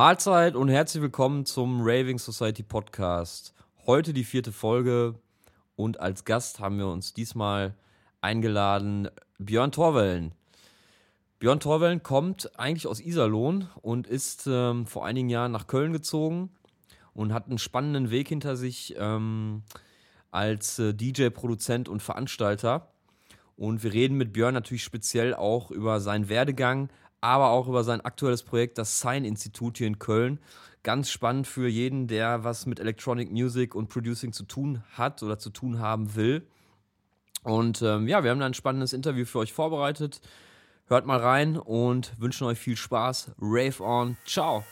Mahlzeit und herzlich willkommen zum Raving Society Podcast. Heute die vierte Folge und als Gast haben wir uns diesmal eingeladen Björn Torwellen. Björn Torwellen kommt eigentlich aus Iserlohn und ist ähm, vor einigen Jahren nach Köln gezogen und hat einen spannenden Weg hinter sich ähm, als äh, DJ, Produzent und Veranstalter. Und wir reden mit Björn natürlich speziell auch über seinen Werdegang, aber auch über sein aktuelles Projekt, das Sign Institut hier in Köln. Ganz spannend für jeden, der was mit Electronic Music und Producing zu tun hat oder zu tun haben will. Und ähm, ja, wir haben da ein spannendes Interview für euch vorbereitet. Hört mal rein und wünschen euch viel Spaß. Rave on. Ciao.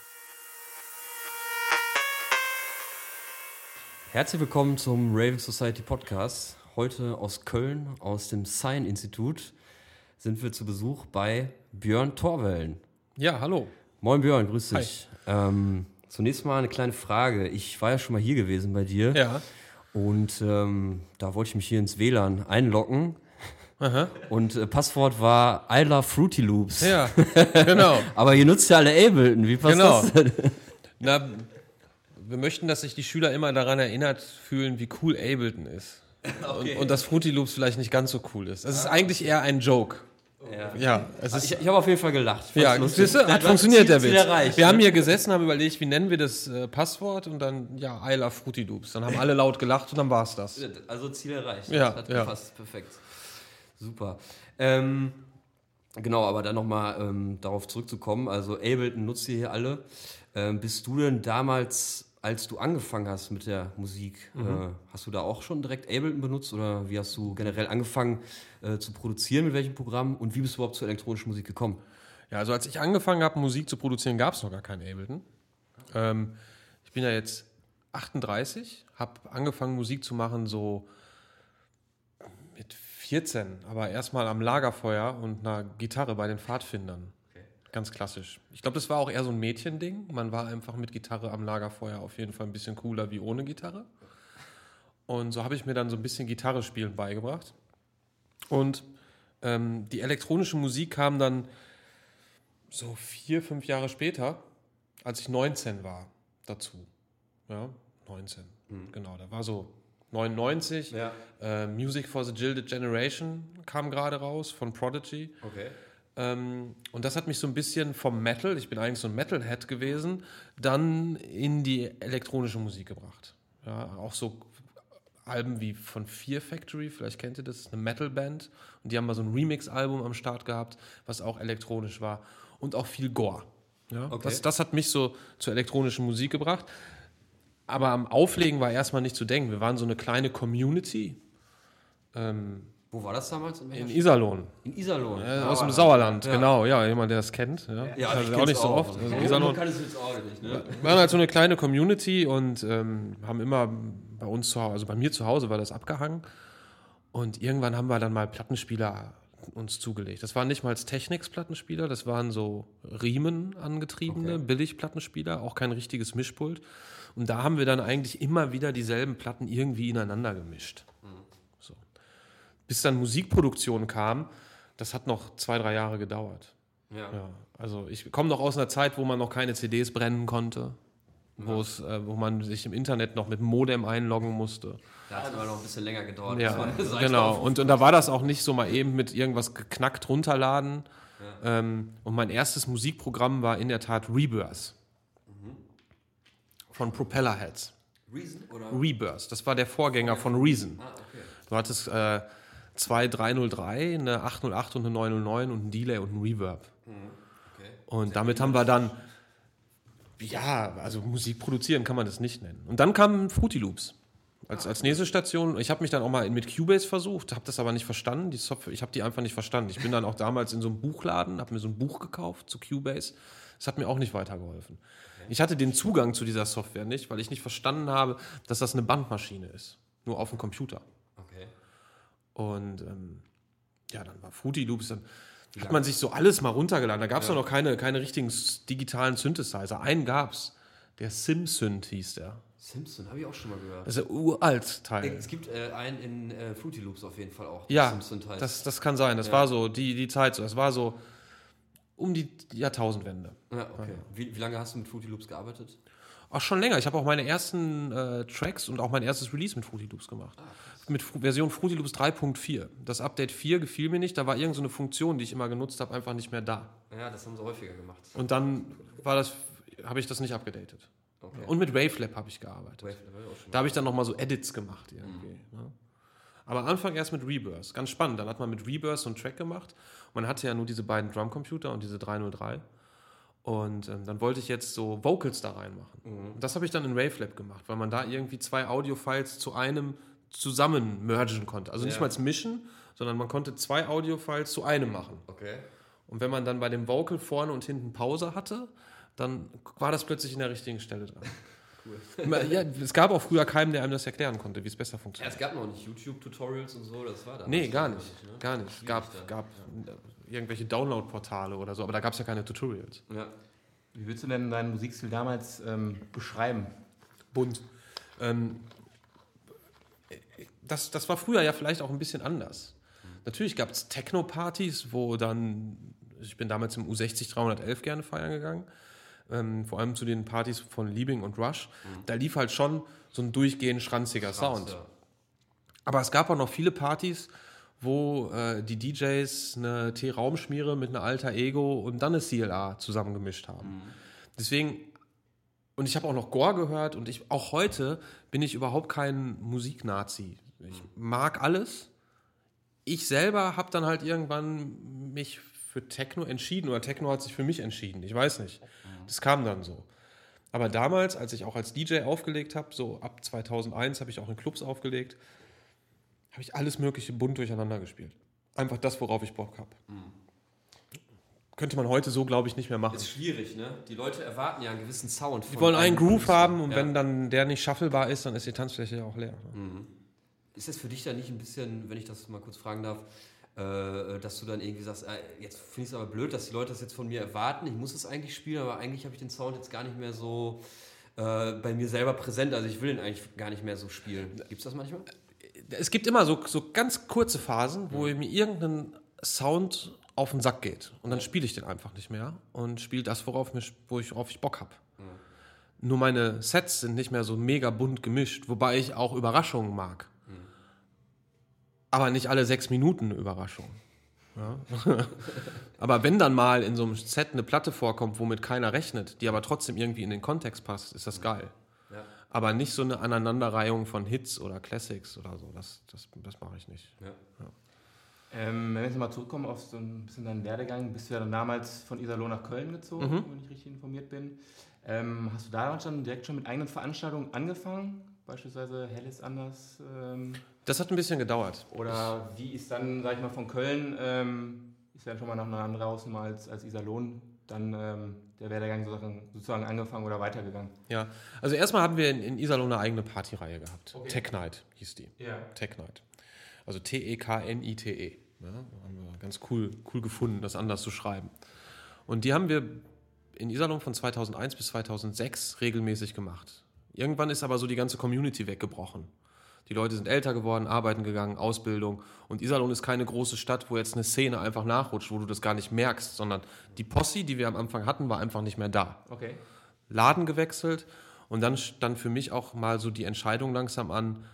Herzlich willkommen zum Raving Society Podcast. Heute aus Köln, aus dem Sign Institut, sind wir zu Besuch bei Björn Torwellen. Ja, hallo. Moin Björn, grüß dich. Ähm, zunächst mal eine kleine Frage. Ich war ja schon mal hier gewesen bei dir. Ja. Und ähm, da wollte ich mich hier ins WLAN einloggen. Aha. Und äh, Passwort war I love Fruity Loops. Ja, genau. Aber ihr nutzt ja alle Ableton. Wie passt Genau. das denn? Na, wir möchten, dass sich die Schüler immer daran erinnert fühlen, wie cool Ableton ist. Und, und dass Fruity Loops vielleicht nicht ganz so cool ist. Es ist eigentlich eher ein Joke. Ja. Ja, es ist. Ich, ich habe auf jeden Fall gelacht. Ja, siehst du, hat funktioniert der Witz. erreicht, wir haben hier gesessen, haben überlegt, wie nennen wir das äh, Passwort und dann, ja, I love Fruity Loops. Dann haben alle laut gelacht und dann war's das. Also Ziel erreicht. Ja, das hat ja. gepasst. Perfekt. Super. Ähm, genau, aber dann nochmal ähm, darauf zurückzukommen. Also Ableton nutzt ihr hier alle. Ähm, bist du denn damals, als du angefangen hast mit der Musik, Mhm. äh, hast du da auch schon direkt Ableton benutzt oder wie hast du generell angefangen äh, zu produzieren, mit welchem Programm und wie bist du überhaupt zur elektronischen Musik gekommen? Ja, also als ich angefangen habe, Musik zu produzieren, gab es noch gar kein Ableton. Ähm, ich bin ja jetzt 38, habe angefangen, Musik zu machen so mit 14, aber erstmal am Lagerfeuer und einer Gitarre bei den Pfadfindern. Ganz klassisch. Ich glaube, das war auch eher so ein Mädchending. Man war einfach mit Gitarre am Lagerfeuer auf jeden Fall ein bisschen cooler wie ohne Gitarre. Und so habe ich mir dann so ein bisschen Gitarre spielen beigebracht. Und ähm, die elektronische Musik kam dann so vier, fünf Jahre später, als ich 19 war, dazu. Ja, 19. Genau, da war so 99. Ja. Äh, Music for the Gilded Generation kam gerade raus von Prodigy. Okay. Ähm, und das hat mich so ein bisschen vom Metal, ich bin eigentlich so ein Metalhead gewesen, dann in die elektronische Musik gebracht. Ja, auch so Alben wie von Fear Factory, vielleicht kennt ihr das, eine Metalband. Und die haben mal so ein Remix-Album am Start gehabt, was auch elektronisch war. Und auch viel Gore. Ja, Okay. das, das hat mich so zur elektronischen Musik gebracht. Aber am Auflegen war erstmal nicht zu denken. Wir waren so eine kleine Community ähm, Wo war das damals? In, in? Iserlohn. in Iserlohn. Ja, aus dem Sauerland, genau, ja, jemand, der das kennt. Ja, Ja, also auch nicht so oft. Also Iserlohn, kann es jetzt auch nicht, ne? wir waren halt so eine kleine Community und ähm, haben immer bei uns zu Hause, also bei mir zu Hause war das abgehangen. Und irgendwann haben wir dann mal Plattenspieler uns zugelegt. Das waren nicht mal Technics-Plattenspieler, das waren so Riemen angetriebene, Okay. Billig-Plattenspieler, auch kein richtiges Mischpult. Und da haben wir dann eigentlich immer wieder dieselben Platten irgendwie ineinander gemischt. Bis dann Musikproduktion kam, das hat noch zwei, drei Jahre gedauert. Ja. Ja, also ich komme noch aus einer Zeit, wo man noch keine CDs brennen konnte, wo es, äh, wo man sich im Internet noch mit dem Modem einloggen musste. Da hat es aber noch ein bisschen länger gedauert. Ja, genau. Und, und da war das auch nicht so mal eben mit irgendwas geknackt runterladen. Ähm, und mein erstes Musikprogramm war in der Tat Rebirth von Propellerheads. Reason oder? Rebirth, das war der Vorgänger von Reason. Ah, okay. Du hattest äh, zwei 303, eine 808 und eine 909 und ein Delay und ein Reverb. okay. Und damit haben wir dann, ja, also Musik produzieren kann man das nicht nennen. Und dann kamen Fruity Loops als, als nächste Station. Ich habe mich dann auch mal mit Cubase versucht, habe das aber nicht verstanden. Die Software, ich habe die einfach nicht verstanden. Ich bin dann auch damals in so einem Buchladen, habe mir so ein Buch gekauft zu Cubase. Das hat mir auch nicht weitergeholfen. Ich hatte den Zugang zu dieser Software nicht, weil ich nicht verstanden habe, dass das eine Bandmaschine ist. Nur auf dem Computer. Und ähm, ja, dann war Fruity Loops, dann hat man sich so alles mal runtergeladen. Da gab es noch keine, keine richtigen digitalen Synthesizer. Einen gab's, der SimSynth hieß der. Simpson, habe ich auch schon mal gehört. Das ist der uralt Teil. Es gibt äh, einen in äh, Fruity Loops auf jeden Fall auch. Ja, Simpson heißt. das, das kann sein. Das Ja. war so die, die Zeit so. Das war so um die Jahrtausendwende. Ja, okay. Wie, wie lange hast du mit Fruity Loops gearbeitet? Auch schon länger. Ich habe auch meine ersten äh, Tracks und auch mein erstes Release mit Fruity Loops gemacht. mit Fru Version Fruity Loops 3.4. Das Update 4 gefiel mir nicht. Da war irgendeine so eine Funktion, die ich immer genutzt habe, einfach nicht mehr da. Ja, das haben sie häufiger gemacht. Und dann war das, habe ich das nicht abgedatet. Okay. Und mit Wavelab habe ich gearbeitet. Wave, das war ja auch schon Da habe ich dann nochmal so Edits gemacht irgendwie. Ne? Aber am Anfang erst mit Rebirth. Ganz spannend. Dann hat man mit Rebirth so einen Track gemacht. Man hatte ja nur diese beiden Drumcomputer und diese 303. Und ähm, dann wollte ich jetzt so Vocals da reinmachen. Und das habe ich dann in Wavelab gemacht, weil man da irgendwie zwei Audio-Files zu einem zusammen mergen konnte. Also nicht Ja. mal als mischen, sondern man konnte zwei Audio-Files zu einem machen. Okay. Und wenn man dann bei dem Vocal vorne und hinten Pause hatte, dann war das plötzlich in der richtigen Stelle dran. Cool. Ja, es gab auch früher keinen, der einem das erklären konnte, wie es besser Ja, funktioniert. es gab noch nicht YouTube-Tutorials und so, das war da. Nee, gar nicht. Gar nicht. Es Schwierig gab, dann. gab irgendwelche Download-Portale oder so, aber da gab es ja keine Tutorials. Ja. Wie würdest du denn deinen Musikstil damals ähm, beschreiben? Bunt. Ähm, das, das war früher ja vielleicht auch ein bisschen anders. Natürlich gab es Techno-Partys, wo dann, ich bin damals im U60 311 gerne feiern gegangen, ähm, vor allem zu den Partys von Liebing und Rush. Da lief halt schon so ein durchgehend schranziger Sound. Ja. Aber es gab auch noch viele Partys, wo äh, die DJs eine T-Raumschmiere mit einer Alter Ego und dann eine CLA zusammengemischt haben. Deswegen, und ich habe auch noch Gore gehört und ich auch heute bin ich überhaupt kein Musiknazi. Ich mag alles. Ich selber habe dann halt irgendwann mich für Techno entschieden oder Techno hat sich für mich entschieden. Ich weiß nicht. Das kam dann so. Aber damals, als ich auch als DJ aufgelegt habe, so ab 2001 habe ich auch in Clubs aufgelegt, habe ich alles mögliche bunt durcheinander gespielt. Einfach das, worauf ich Bock habe. Könnte man heute so, glaube ich, nicht mehr machen. Ist schwierig, ne? Die Leute erwarten ja einen gewissen Sound. Die wollen einen Groove haben und ja. wenn dann der nicht shufflebar ist, dann ist die Tanzfläche ja auch leer. Ist das für dich dann nicht ein bisschen, wenn ich das mal kurz fragen darf, äh, dass du dann irgendwie sagst, äh, jetzt finde ich es aber blöd, dass die Leute das jetzt von mir erwarten, ich muss es eigentlich spielen, aber eigentlich habe ich den Sound jetzt gar nicht mehr so äh, bei mir selber präsent, also ich will den eigentlich gar nicht mehr so spielen. Gibt es das manchmal? Es gibt immer so, so ganz kurze Phasen, wo mir irgendein Sound auf den Sack geht. Und dann spiele ich den einfach nicht mehr und spiele das, worauf, mich, wo ich, worauf ich Bock habe. Nur meine Sets sind nicht mehr so mega bunt gemischt, wobei ich auch Überraschungen mag. Aber nicht alle sechs Minuten eine Überraschung. Ja. aber wenn dann mal in so einem Set eine Platte vorkommt, womit keiner rechnet, die aber trotzdem irgendwie in den Kontext passt, ist das geil. Ja. Aber nicht so eine Aneinanderreihung von Hits oder Classics oder so. Das, das, das mache ich nicht. Ja. Ähm, wenn wir jetzt mal zurückkommen auf so ein bisschen deinen Werdegang, bist du ja dann damals von Iserlohn nach Köln gezogen, Mhm. wenn ich richtig informiert bin. Ähm, hast du da schon direkt schon mit eigenen Veranstaltungen angefangen? Beispielsweise Hell ist anders? Ähm, Das hat ein bisschen gedauert. oder wie ist dann, sag ich mal, von Köln, ähm, ist ja schon mal nach einer anderen Hausnummer als, als Iserlohn, dann ähm, der Werdegang sozusagen, sozusagen angefangen oder weitergegangen? Ja, also erstmal haben wir in, in Iserlohn eine eigene Partyreihe gehabt. Okay. Tech Night hieß die. Ja. Tech Night. Also T-E-K-N-I-T-E. Ja, haben wir ganz cool, cool gefunden, das anders zu schreiben. Und die haben wir in Iserlohn von 2001 bis 2006 regelmäßig gemacht. Irgendwann ist aber so die ganze Community weggebrochen. Die Leute sind älter geworden, arbeiten gegangen, Ausbildung. Und Iserlohn ist keine große Stadt, wo jetzt eine Szene einfach nachrutscht, wo du das gar nicht merkst, sondern die Posse, die wir am Anfang hatten, war einfach nicht mehr da. Okay. Laden gewechselt und dann stand für mich auch mal so die Entscheidung langsam an,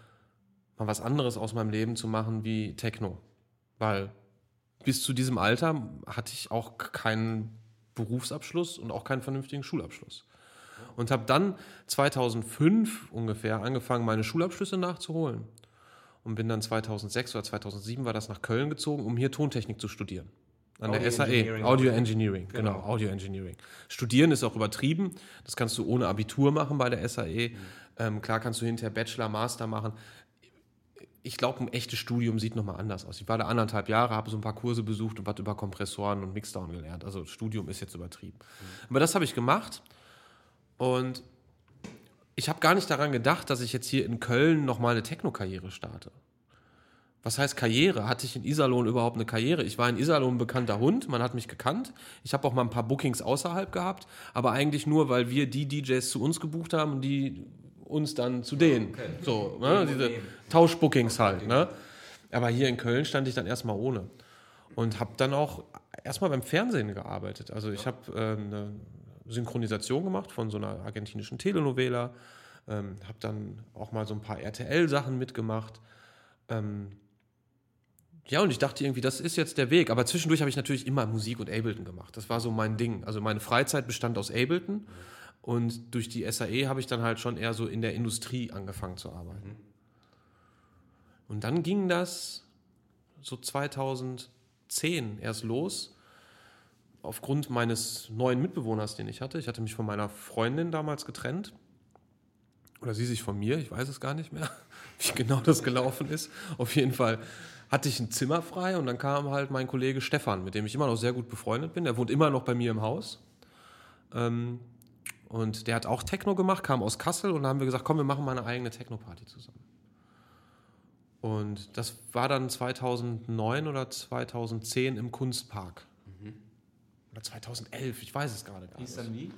mal was anderes aus meinem Leben zu machen wie Techno. Weil bis zu diesem Alter hatte ich auch keinen Berufsabschluss und auch keinen vernünftigen Schulabschluss. Und habe dann 2005 ungefähr angefangen, meine Schulabschlüsse nachzuholen. Und bin dann 2006 oder 2007 war das nach Köln gezogen, um hier Tontechnik zu studieren. An der Audio SAE. Audio Engineering, genau. Genau. Audio Engineering. Studieren ist auch übertrieben. Das kannst du ohne Abitur machen bei der SAE. Ähm, klar kannst du hinterher Bachelor, Master machen. Ich glaube, ein echtes Studium sieht nochmal anders aus. Ich war da anderthalb Jahre, habe so ein paar Kurse besucht und was über Kompressoren und Mixdown gelernt. Also Studium ist jetzt übertrieben. Aber das habe ich gemacht und ich habe gar nicht daran gedacht, dass ich jetzt hier in Köln nochmal eine Techno-Karriere starte. Was heißt Karriere? Hatte ich in Iserlohn überhaupt eine Karriere? Ich war in Iserlohn ein bekannter Hund, man hat mich gekannt. Ich habe auch mal ein paar Bookings außerhalb gehabt, aber eigentlich nur, weil wir die DJs zu uns gebucht haben und die uns dann zu denen. So, ne? diese Tauschbookings halt. Ne? Aber hier in Köln stand ich dann erstmal ohne. Und habe dann auch erstmal beim Fernsehen gearbeitet. Also ich habe ähm, eine Synchronisation gemacht von so einer argentinischen Telenovela, ähm, habe dann auch mal so ein paar RTL-Sachen mitgemacht. Ähm, ja, und ich dachte irgendwie, das ist jetzt der Weg. Aber zwischendurch habe ich natürlich immer Musik und Ableton gemacht. Das war so mein Ding. Also meine Freizeit bestand aus Ableton. Und durch die SAE habe ich dann halt schon eher so in der Industrie angefangen zu arbeiten. Und dann ging das so 2010 erst los. Aufgrund meines neuen Mitbewohners, den ich hatte. Ich hatte mich von meiner Freundin damals getrennt. Oder sie sich von mir, ich weiß es gar nicht mehr, wie genau das gelaufen ist. Auf jeden Fall hatte ich ein Zimmer frei und dann kam halt mein Kollege Stefan, mit dem ich immer noch sehr gut befreundet bin. Der wohnt immer noch bei mir im Haus. Ähm, und der hat auch Techno gemacht, kam aus Kassel und da haben wir gesagt, komm, wir machen mal eine eigene Techno-Party zusammen. Und das war dann 2009 oder 2010 im Kunstpark. Oder 2011, ich weiß es gerade gar Wie nicht. ist dann wie?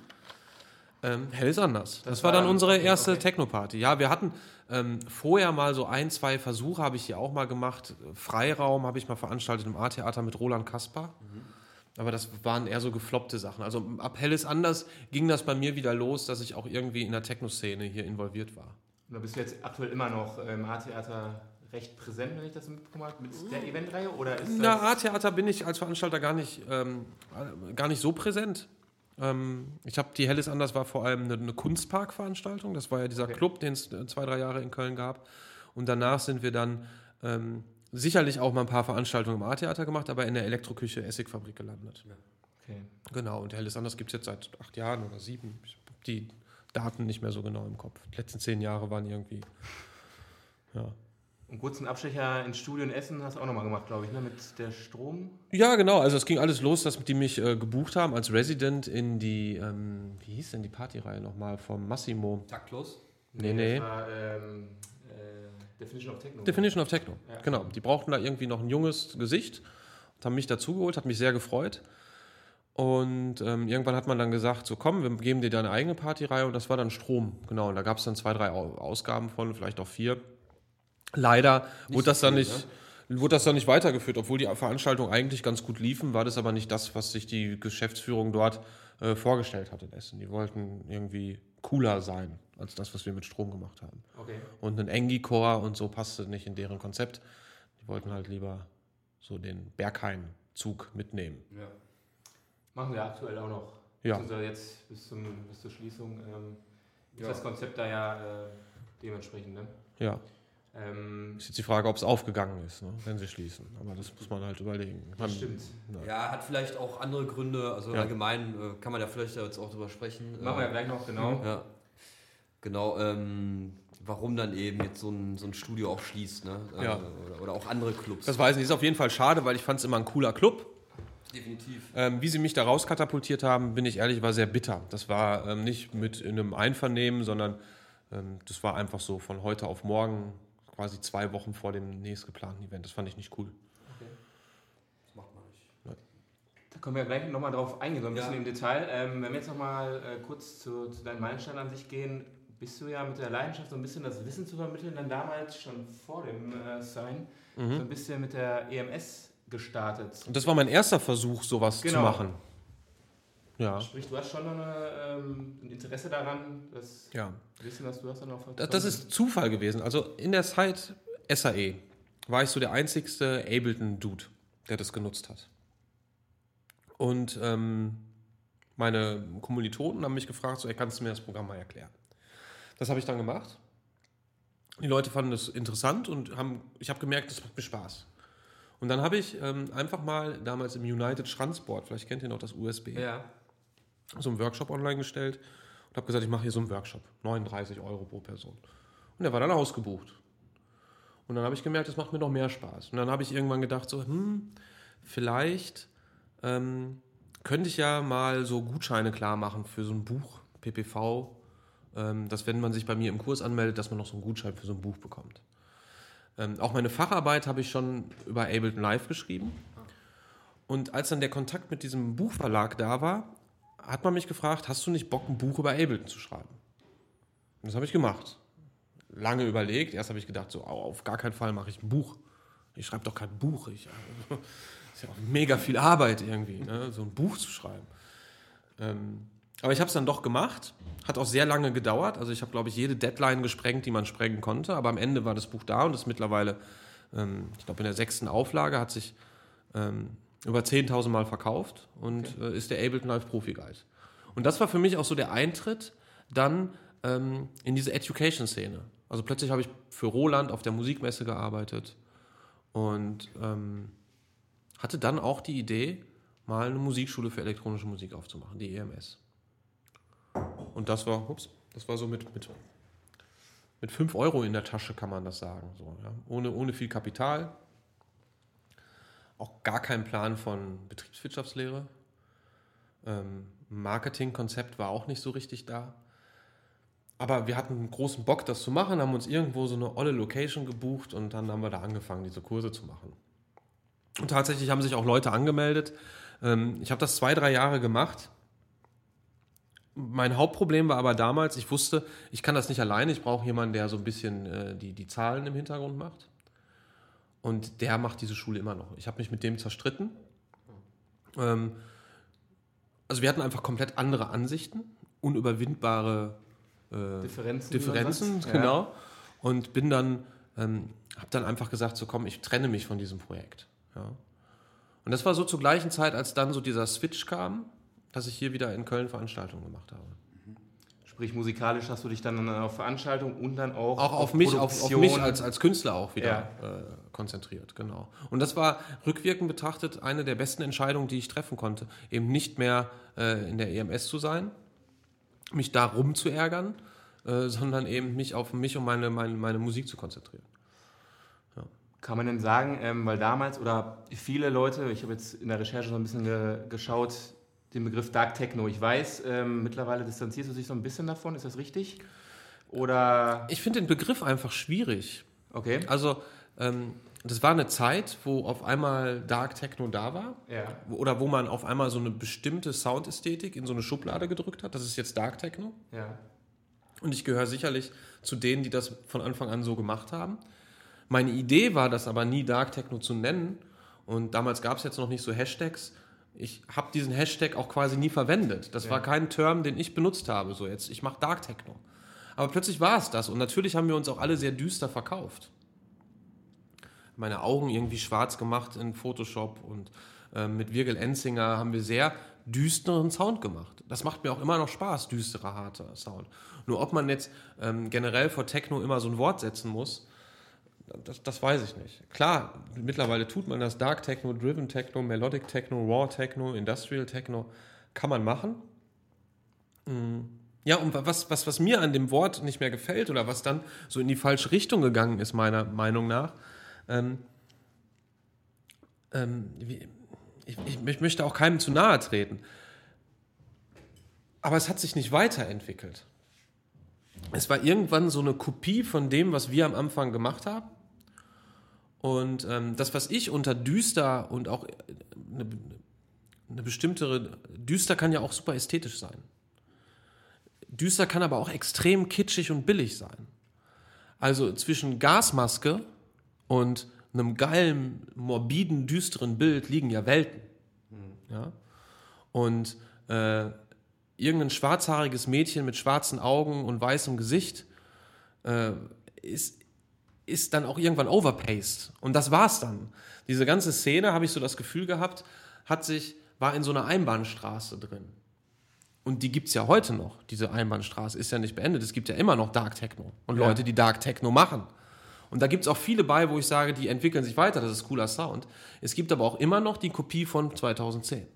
Ähm, Hell ist anders. Das, Das war dann unsere erste okay. Techno-Party. Ja, wir hatten ähm, vorher mal so ein, zwei Versuche, habe ich hier auch mal gemacht. Freiraum habe ich mal veranstaltet im A-Theater mit Roland Kaspar. Aber das waren eher so gefloppte Sachen. Also ab Hell ist anders ging das bei mir wieder los, dass ich auch irgendwie in der Techno-Szene hier involviert war. Da bist du jetzt aktuell immer noch im A-Theater recht präsent, wenn ich das mitbekommen habe, mit der Eventreihe? Oder ist Na. A-Theater bin ich als Veranstalter gar nicht, ähm, gar nicht so präsent. Ähm, ich habe die Helles Anders war vor allem eine, eine Kunstparkveranstaltung. Das war ja dieser Okay. Club, den es äh, zwei, drei Jahre in Köln gab. Und danach sind wir dann ähm, sicherlich auch mal ein paar Veranstaltungen im A-Theater gemacht, aber in der Elektroküche Essigfabrik gelandet. Okay. Genau, und Helles Anders gibt es jetzt seit acht Jahren oder sieben. Ich habe die Daten nicht mehr so genau im Kopf. Die letzten zehn Jahre waren irgendwie. Ja. Und kurzen Abstecher ins Studio in Essen hast du auch nochmal gemacht, glaube ich, ne? mit der Strom. Ja, genau. Also es ging alles los, dass die mich äh, gebucht haben als Resident in die, ähm, wie hieß denn die Partyreihe nochmal vom Massimo? Taktlos. Nee, nee. Das war ähm, äh, Definition of Techno. Definition of Techno. Ja. Genau. Die brauchten da irgendwie noch ein junges Gesicht und haben mich dazugeholt, hat mich sehr gefreut. Und ähm, irgendwann hat man dann gesagt, so komm, wir geben dir deine eigene Partyreihe und das war dann Strom. Genau, und da gab es dann zwei, drei Au- Ausgaben von, vielleicht auch vier. Leider wurde so das dann nicht, wurde das dann nicht weitergeführt, obwohl die Veranstaltungen eigentlich ganz gut liefen, war das aber nicht das, was sich die Geschäftsführung dort äh, vorgestellt hat in Essen. Die wollten irgendwie cooler sein als das, was wir mit Strom gemacht haben. Okay. Und ein Engi-Chor und so passte nicht in deren Konzept. Die wollten halt lieber so den Berghain-Zug mitnehmen. Ja. Machen wir aktuell auch noch. Ja. Beziehungsweise jetzt bis, zum, bis zur Schließung ähm, ist Ja. das Konzept da ja äh, dementsprechend. Ne? Ja. Ähm, Ist jetzt die Frage, ob es aufgegangen ist, ne, wenn sie schließen. Aber das muss man halt überlegen. Man, das stimmt. Ja, hat vielleicht auch andere Gründe. Also Ja. allgemein äh, kann man da vielleicht jetzt auch drüber sprechen. Machen wir ja Äh, gleich noch, genau. Ja. Genau, ähm, warum dann eben jetzt so ein, so ein Studio auch schließt, ne? Äh, Ja. Oder, oder auch andere Clubs. Das weiß ich nicht. Ist auf jeden Fall schade, weil ich fand es immer ein cooler Club. definitiv. Ähm, wie sie mich da rauskatapultiert haben, bin ich ehrlich, war sehr bitter. Das war ähm, nicht mit in einem Einvernehmen, sondern ähm, das war einfach so von heute auf morgen, quasi zwei Wochen vor dem nächst geplanten Event. Das fand ich nicht cool. Das macht man nicht. Da können wir ja gleich nochmal drauf eingehen, so ein bisschen Ja. im Detail. Ähm, wenn wir jetzt nochmal äh, kurz zu, zu deinem Meilenstein an sich gehen, bist du ja mit der Leidenschaft so ein bisschen das Wissen zu vermitteln, dann damals schon vor dem äh, Sign, so ein bisschen mit der EMS gestartet. Und das war mein erster Versuch, sowas zu Genau. machen. Ja. Sprich, du hast schon eine, ähm, ein Interesse daran, das Ja. Wissen, das du hast dann auch Das, das ist Zufall gewesen. Also in der Zeit SAE war ich so der einzigste Ableton-Dude, der das genutzt hat. Und ähm, meine Kommilitonen haben mich gefragt, so, ey, kannst du mir das Programm mal erklären? Das habe ich dann gemacht. Die Leute fanden das interessant und haben, ich habe gemerkt, das macht mir Spaß. Und dann habe ich ähm, einfach mal damals im United Schranzboard, vielleicht kennt ihr noch das USB, Ja. So einen Workshop online gestellt und habe gesagt, ich mache hier so einen Workshop. 39 Euro pro Person. Und der war dann ausgebucht. Und dann habe ich gemerkt, das macht mir noch mehr Spaß. Und dann habe ich irgendwann gedacht, so, hm, vielleicht ähm, könnte ich ja mal so Gutscheine klar machen für so ein Buch, PPV, ähm, dass wenn man sich bei mir im Kurs anmeldet, dass man noch so einen Gutschein für so ein Buch bekommt. Ähm, auch meine Facharbeit habe ich schon über Ableton Live geschrieben. Und als dann der Kontakt mit diesem Buchverlag da war, hat man mich gefragt, hast du nicht Bock, ein Buch über Ableton zu schreiben? Und das habe ich gemacht. Lange überlegt. Erst habe ich gedacht, so, au, auf gar keinen Fall mache ich ein Buch. Ich schreibe doch kein Buch. Ich, ist ja auch mega viel Arbeit irgendwie, ne? so ein Buch zu schreiben. Ähm, aber ich habe es dann doch gemacht. Hat auch sehr lange gedauert. Also ich habe, glaube ich, jede Deadline gesprengt, die man sprengen konnte. Aber am Ende war das Buch da und ist mittlerweile, ähm, ich glaube, in der sechsten Auflage hat sich ähm, über 10.000 Mal verkauft und okay. äh, ist der Ableton Live Profi Guide. Und das war für mich auch so der Eintritt dann ähm, in diese Education-Szene. Also plötzlich habe ich für Roland auf der Musikmesse gearbeitet und ähm, hatte dann auch die Idee, mal eine Musikschule für elektronische Musik aufzumachen, die EMS. Und das war, ups, das war so mit, mit, mit 5 Euro in der Tasche, kann man das sagen. So, ja. ohne, ohne viel Kapital. Auch gar kein Plan von Betriebswirtschaftslehre. Ähm, Marketingkonzept war auch nicht so richtig da. Aber wir hatten großen Bock, das zu machen, haben uns irgendwo so eine olle Location gebucht und dann haben wir da angefangen, diese Kurse zu machen. Und tatsächlich haben sich auch Leute angemeldet. Ähm, ich habe das zwei, drei Jahre gemacht mein Hauptproblem war aber damals, ich wusste, ich kann das nicht alleine, ich brauche jemanden, der so ein bisschen äh, die, die Zahlen im Hintergrund macht. Und der macht diese Schule immer noch. Ich habe mich mit dem zerstritten. Ähm, also wir hatten einfach komplett andere Ansichten, unüberwindbare äh, Differenzen, Differenzen genau. Ja. Und bin dann, ähm, habe dann einfach gesagt, so komm, ich trenne mich von diesem Projekt. Ja. Und das war so zur gleichen Zeit, als dann so dieser Switch kam dass ich hier wieder in Köln Veranstaltungen gemacht habe. Sprich, musikalisch hast du dich dann auf Veranstaltungen und dann auch, auch auf, auf mich, auf, auf, mich als, als Künstler auch wieder ja. äh, konzentriert, genau. Und das war rückwirkend betrachtet eine der besten Entscheidungen, die ich treffen konnte, eben nicht mehr äh, in der EMS zu sein, mich da rumzuärgern, äh, sondern eben mich auf mich und meine, meine, meine Musik zu konzentrieren. Ja. Kann man denn sagen, ähm, weil damals oder viele Leute, ich habe jetzt in der Recherche so ein bisschen ge geschaut, den Begriff Dark Techno. Ich weiß, ähm, mittlerweile distanzierst du dich so ein bisschen davon, ist das richtig? Oder? Ich finde den Begriff einfach schwierig. Okay. Also, ähm, das war eine Zeit, wo auf einmal Dark Techno da war. Ja. Oder wo man auf einmal so eine bestimmte Soundästhetik in so eine Schublade gedrückt hat. Das ist jetzt Dark Techno. Ja. Und ich gehöre sicherlich zu denen, die das von Anfang an so gemacht haben. Meine Idee war, das aber nie Dark Techno zu nennen. Und damals gab es jetzt noch nicht so Hashtags ich habe diesen Hashtag auch quasi nie verwendet. Das ja. war kein Term, den ich benutzt habe. So jetzt, ich mache Dark Techno. Aber plötzlich war es das und natürlich haben wir uns auch alle sehr düster verkauft. Meine Augen irgendwie schwarz gemacht in Photoshop und äh, mit Virgil Enzinger haben wir sehr düsteren Sound gemacht. Das macht mir auch immer noch Spaß, düsterer, harter Sound. Nur ob man jetzt ähm, generell vor Techno immer so ein Wort setzen muss, das, das weiß ich nicht. Klar, mittlerweile tut man das Dark Techno, Driven Techno, Melodic Techno, Raw Techno, Industrial Techno, kann man machen. Mm. Ja, und was, was, was mir an dem Wort nicht mehr gefällt oder was dann so in die falsche Richtung gegangen ist, meiner Meinung nach, ähm, ähm, ich, ich möchte auch keinem zu nahe treten, aber es hat sich nicht weiterentwickelt. Es war irgendwann so eine Kopie von dem, was wir am Anfang gemacht haben. Und ähm, das, was ich unter düster und auch eine, äh, eine bestimmtere, düster kann ja auch super ästhetisch sein. Düster kann aber auch extrem kitschig und billig sein. Also zwischen Gasmaske und einem geilen, morbiden, düsteren Bild liegen ja Welten. Mhm. Ja? Und äh, irgendein schwarzhaariges Mädchen mit schwarzen Augen und weißem Gesicht äh, ist, ist dann auch irgendwann overpaced. Und das war's dann. Diese ganze Szene, habe ich so das Gefühl gehabt, hat sich, war in so einer Einbahnstraße drin. Und die gibt es ja heute noch. Diese Einbahnstraße ist ja nicht beendet. Es gibt ja immer noch Dark Techno und ja. Leute, die Dark Techno machen. Und da gibt es auch viele bei, wo ich sage, die entwickeln sich weiter, das ist cooler Sound. Es gibt aber auch immer noch die Kopie von 2010.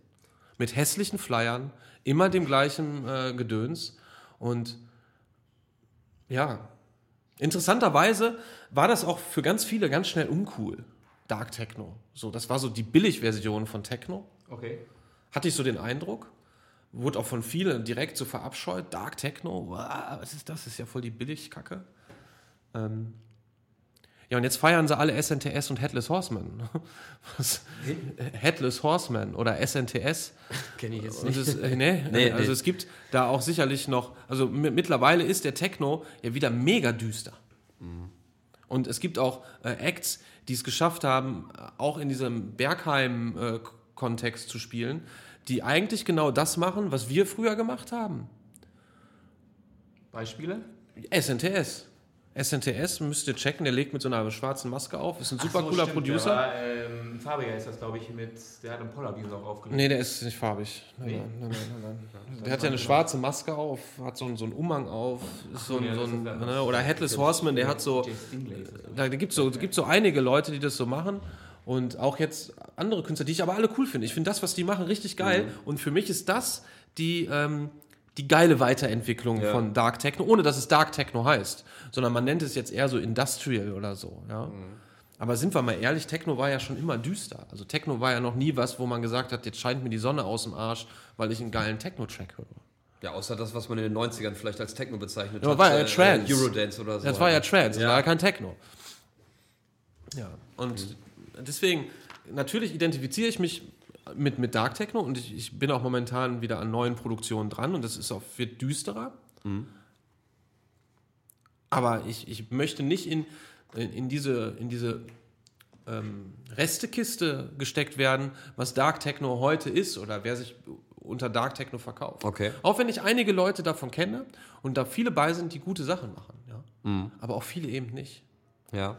Mit hässlichen Flyern, immer dem gleichen äh, Gedöns. Und ja, Interessanterweise war das auch für ganz viele ganz schnell uncool. Dark Techno. So, das war so die Billigversion von Techno. Okay. Hatte ich so den Eindruck. Wurde auch von vielen direkt so verabscheut. Dark Techno, wow, was ist das? Das ist ja voll die Billigkacke. Ähm, ja, und jetzt feiern sie alle SNTS und Headless Horseman. Was? Headless Horseman oder SNTS. Kenne ich jetzt nicht. Es, äh, nee, nee, also nee. es gibt da auch sicherlich noch, also mittlerweile ist der Techno ja wieder mega düster. Mhm. Und es gibt auch äh, Acts, die es geschafft haben, auch in diesem Bergheim-Kontext zu spielen, die eigentlich genau das machen, was wir früher gemacht haben. Beispiele? SNTS. SNTS müsst ihr checken, der legt mit so einer schwarzen Maske auf. Ist ein super Ach so, cooler stimmt, Producer. War, ähm, farbiger ist das, glaube ich, mit. Der hat einen Polarbeam auch aufgelegt. Nee, der ist nicht farbig. Nein, Nee? nein, nein, nein, nein. Der hat ja eine schwarze Maske auf, hat so, einen- so einen Umhang auf, ist so, ein, ja, so ein, ne? oder Headless Horseman, der hat so, da gibt es so, gibt so einige Leute, die das so machen und auch jetzt andere Künstler, die ich aber alle cool finde. Ich finde das, was die machen, richtig geil und für mich ist das die, ähm, die geile Weiterentwicklung Ja. von Dark Techno, ohne dass es Dark Techno heißt, sondern man nennt es jetzt eher so Industrial oder so, ja. Aber sind wir mal ehrlich, Techno war ja schon immer düster. Also Techno war ja noch nie was, wo man gesagt hat, jetzt scheint mir die Sonne aus dem Arsch, weil ich einen geilen Techno-Track höre. Ja, außer das, was man in den 90ern vielleicht als Techno bezeichnet Ja, hat. war ja äh, Trance. Eurodance oder so. Das war ja Trance, das Ja. war ja kein Techno. Ja, und deswegen, natürlich identifiziere ich mich mit, mit Dark Techno und ich, ich bin auch momentan wieder an neuen Produktionen dran und das ist auch, wird düsterer. Aber ich, ich möchte nicht in, in, in diese, in diese ähm, Restekiste gesteckt werden, was Dark Techno heute ist oder wer sich unter Dark Techno verkauft. Okay. Auch wenn ich einige Leute davon kenne und da viele bei sind, die gute Sachen machen. Ja? Aber auch viele eben nicht. Ja.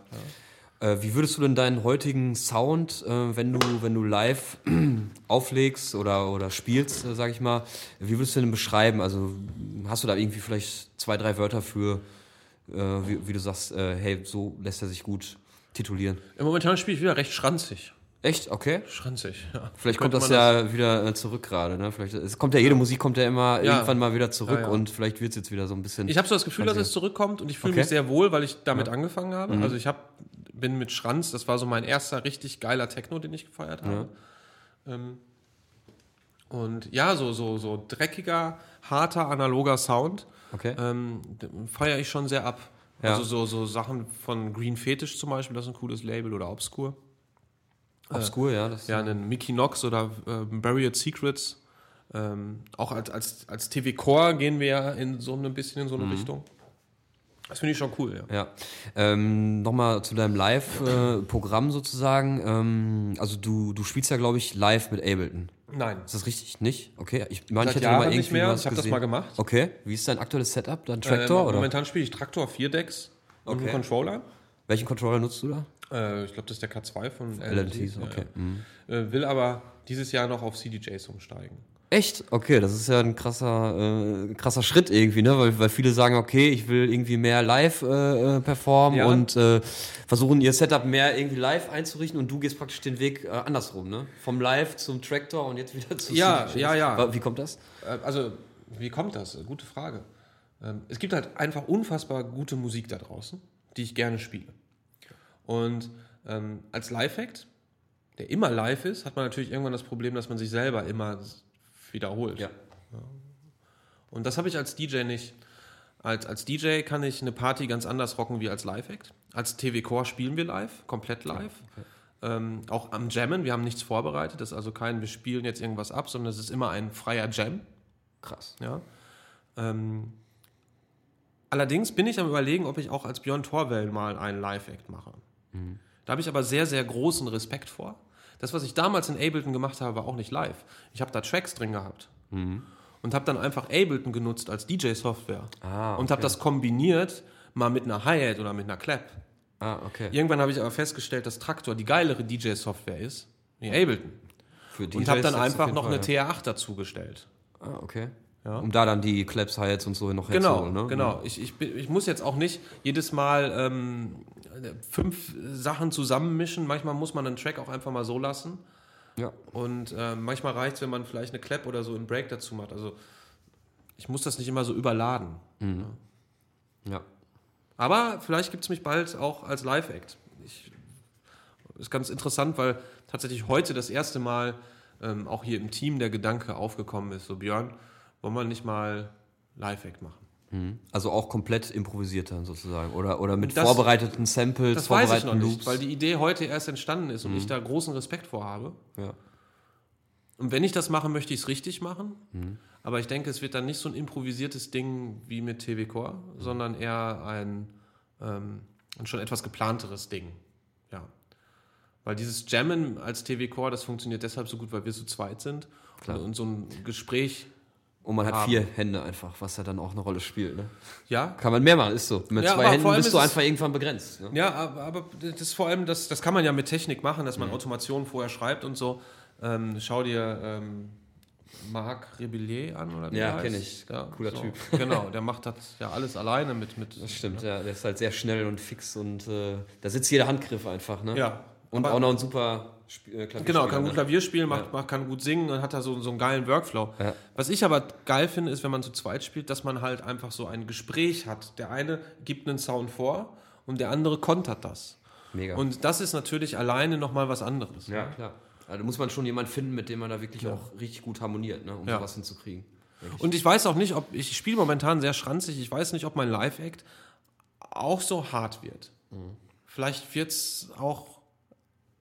Äh, wie würdest du denn deinen heutigen Sound, äh, wenn du, wenn du live auflegst oder, oder spielst, äh, sag ich mal, wie würdest du den beschreiben? Also hast du da irgendwie vielleicht zwei, drei Wörter für, äh, wie, wie du sagst, äh, hey, so lässt er sich gut titulieren? Im Momentan spiele ich wieder recht schranzig. Echt? Okay. Schranzig, ja. Vielleicht kommt das ja wieder zurück gerade, ne? Vielleicht, es kommt ja jede Musik kommt ja immer Ja. irgendwann mal wieder zurück Ja, ja. und vielleicht wird es jetzt wieder so ein bisschen. Ich habe so das Gefühl, dass es zurückkommt und ich fühle Okay. mich sehr wohl, weil ich damit angefangen habe. Also ich hab, bin mit Schranz, das war so mein erster richtig geiler Techno, den ich gefeiert habe. Ähm, und ja, so, so, so dreckiger, harter, analoger Sound okay. ähm, feiere ich schon sehr ab. Ja. Also so, so Sachen von Green Fetish zum Beispiel, das ist ein cooles Label, oder Obscure. Obskur, ja. Das, Ja, einen Mickey Knox oder ähm, Buried Secrets. Ähm, auch als, als, als TV Core gehen wir ja in so ein bisschen in so eine Richtung. Das finde ich schon cool, ja. Ja. Ähm, Nochmal zu deinem Live-Programm sozusagen. Ähm, also du, du spielst ja, glaube ich, live mit Ableton. Nein. Ist das richtig? Nicht? Okay. Ich meine, ich hätte noch mal Jahren irgendwie nicht mehr. Ich habe das mal gemacht. Okay. Wie ist dein aktuelles Setup? Dein Traktor oder? Momentan spiele ich Traktor 4 Decks und Okay. einen Controller. Welchen Controller nutzt du da? Äh, ich glaube, das ist der K2 von LNTs, ja, okay. ja. Mhm. Äh, will aber dieses Jahr noch auf CDJs umsteigen. Echt? Okay, das ist ja ein krasser, äh, krasser Schritt irgendwie, ne? Weil, weil viele sagen, okay, ich will irgendwie mehr live äh, äh, performen Ja. und äh, versuchen ihr Setup mehr irgendwie live einzurichten und du gehst praktisch den Weg äh, andersrum, ne? Vom Live zum Traktor und jetzt wieder zu Ja, ja, ja. Wie kommt das? Äh, Also, wie kommt das? Gute Frage. Ähm, Es gibt halt einfach unfassbar gute Musik da draußen, die ich gerne spiele. Und ähm, als Live-Act, der immer live ist, hat man natürlich irgendwann das Problem, dass man sich selber immer wiederholt. Ja. Und das habe ich als DJ nicht. Als, als DJ kann ich eine Party ganz anders rocken wie als Live-Act. Als TV-Core spielen wir live, komplett live. Ähm, auch am Jammen, wir haben nichts vorbereitet, das ist also kein, wir spielen jetzt irgendwas ab, sondern es ist immer ein freier Jam. Krass. Ja. Ähm, allerdings bin ich am überlegen, ob ich auch als Björn Torwell mal einen Live-Act mache. Da habe ich aber sehr, sehr großen Respekt vor. Das, was ich damals in Ableton gemacht habe, war auch nicht live. Ich habe da Tracks drin gehabt. Und habe dann einfach Ableton genutzt als DJ-Software. Ah, Und habe okay. das kombiniert mal mit einer Hi-Hat oder mit einer Clap. Ah, okay. Irgendwann habe ich aber festgestellt, dass Traktor die geilere DJ-Software ist, wie Ableton. Für Und DJs habe dann einfach noch eine TR8 dazugestellt. Ah, okay. Ja. Um da dann die Claps, Hi-Hats und so noch Genau, herzuholen, ne? genau. Ich, ich, ich muss jetzt auch nicht jedes Mal ähm, fünf Sachen zusammenmischen. Manchmal muss man einen Track auch einfach mal so lassen. Ja. Und äh, manchmal reicht es, wenn man vielleicht eine Clap oder so einen Break dazu macht. Also ich muss das nicht immer so überladen. Ja. Aber vielleicht gibt es mich bald auch als Live-Act. Ist ganz interessant, weil tatsächlich heute das erste Mal ähm, auch hier im Team der Gedanke aufgekommen ist, so Björn, wollen wir nicht mal Live-Act machen? Mhm. Also auch komplett improvisiert dann sozusagen. Oder, oder mit Das- vorbereiteten Samples, Das weiß ich noch vorbereiteten nicht, Loops. weil die Idee heute erst entstanden ist und ich da großen Respekt vor habe. ja. Und wenn ich das mache, möchte ich es richtig machen. Aber ich denke, es wird dann nicht so ein improvisiertes Ding wie mit TV Core, sondern eher ein, ähm, ein schon etwas geplanteres Ding. Ja. Weil dieses Jammen als TV-Core, das funktioniert deshalb so gut, weil wir zu zweit sind Klar. und, und so ein Gespräch. Und man hat haben. vier Hände einfach, was ja dann auch eine Rolle spielt. Ne? Ja, Kann man mehr machen, ist so. Mit Ja, zwei Händen bist ist du einfach irgendwann begrenzt. Ne? Ja, aber, aber das ist vor allem, das, das kann man ja mit Technik machen, dass man Automationen vorher schreibt und so. Ähm, schau dir ähm, Marc Rebillet an, oder wie Ja, der heißt. kenn ich. Cooler Typ. Genau, der macht das ja alles alleine mit. mit Das stimmt, ja. Der ist halt sehr schnell und fix und äh, da sitzt jeder Handgriff einfach. Ne? Ja. Und aber- auch noch ein super Äh, Klavierspieler, Genau, kann gut ne? Klavier spielen, macht, Ja. macht, kann gut singen und hat da so, so einen geilen Workflow. Ja. Was ich aber geil finde, ist, wenn man zu zweit spielt, dass man halt einfach so ein Gespräch hat. Der eine gibt einen Sound vor und der andere kontert das. Mega. Und das ist natürlich alleine nochmal was anderes. ja, klar. Also da muss man schon jemanden finden, mit dem man da wirklich auch richtig gut harmoniert, ne? um Ja. sowas hinzukriegen. ich. Und ich weiß auch nicht, ob ich spiele momentan sehr schranzig. Ich weiß nicht, ob mein Live-Act auch so hart wird. Mhm. Vielleicht wird es auch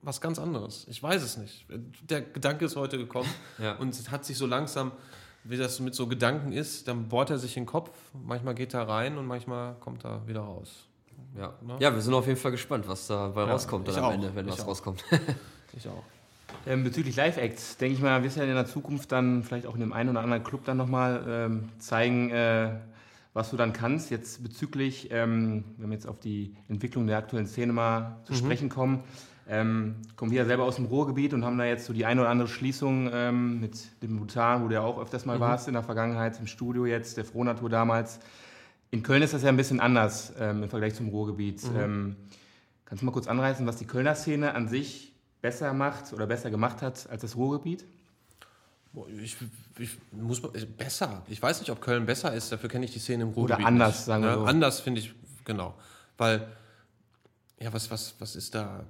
was ganz anderes. Ich weiß es nicht. Der Gedanke ist heute gekommen Ja. und es hat sich so langsam, wie das mit so Gedanken ist, dann bohrt er sich in den Kopf. Manchmal geht er rein und manchmal kommt er wieder raus. ja. Ne? ja, wir sind auf jeden Fall gespannt, was dabei Ja, rauskommt dann am auch. Ende, wenn Ich was auch. rauskommt. Ich auch. Ähm, bezüglich Live-Acts, denke ich mal, wirst du ja in der Zukunft dann vielleicht auch in dem einen oder anderen Club dann nochmal ähm, zeigen, äh, was du dann kannst. Jetzt bezüglich, ähm, wenn wir jetzt auf die Entwicklung der aktuellen Szene mal zu sprechen kommen, ähm, kommen wir ja selber aus dem Ruhrgebiet und haben da jetzt so die eine oder andere Schließung ähm, mit dem Bhutan, wo du ja auch öfters mal warst in der Vergangenheit, im Studio jetzt, der Frohnatur damals. In Köln ist das ja ein bisschen anders ähm, im Vergleich zum Ruhrgebiet. Ähm, kannst du mal kurz anreißen, was die Kölner Szene an sich besser macht oder besser gemacht hat als das Ruhrgebiet? Ich, ich muss besser. Ich weiß nicht, ob Köln besser ist. Dafür kenne ich die Szene im Ruhrgebiet. anders, nicht. sagen wir Ja, so. Anders finde ich genau, weil ja was was was ist da?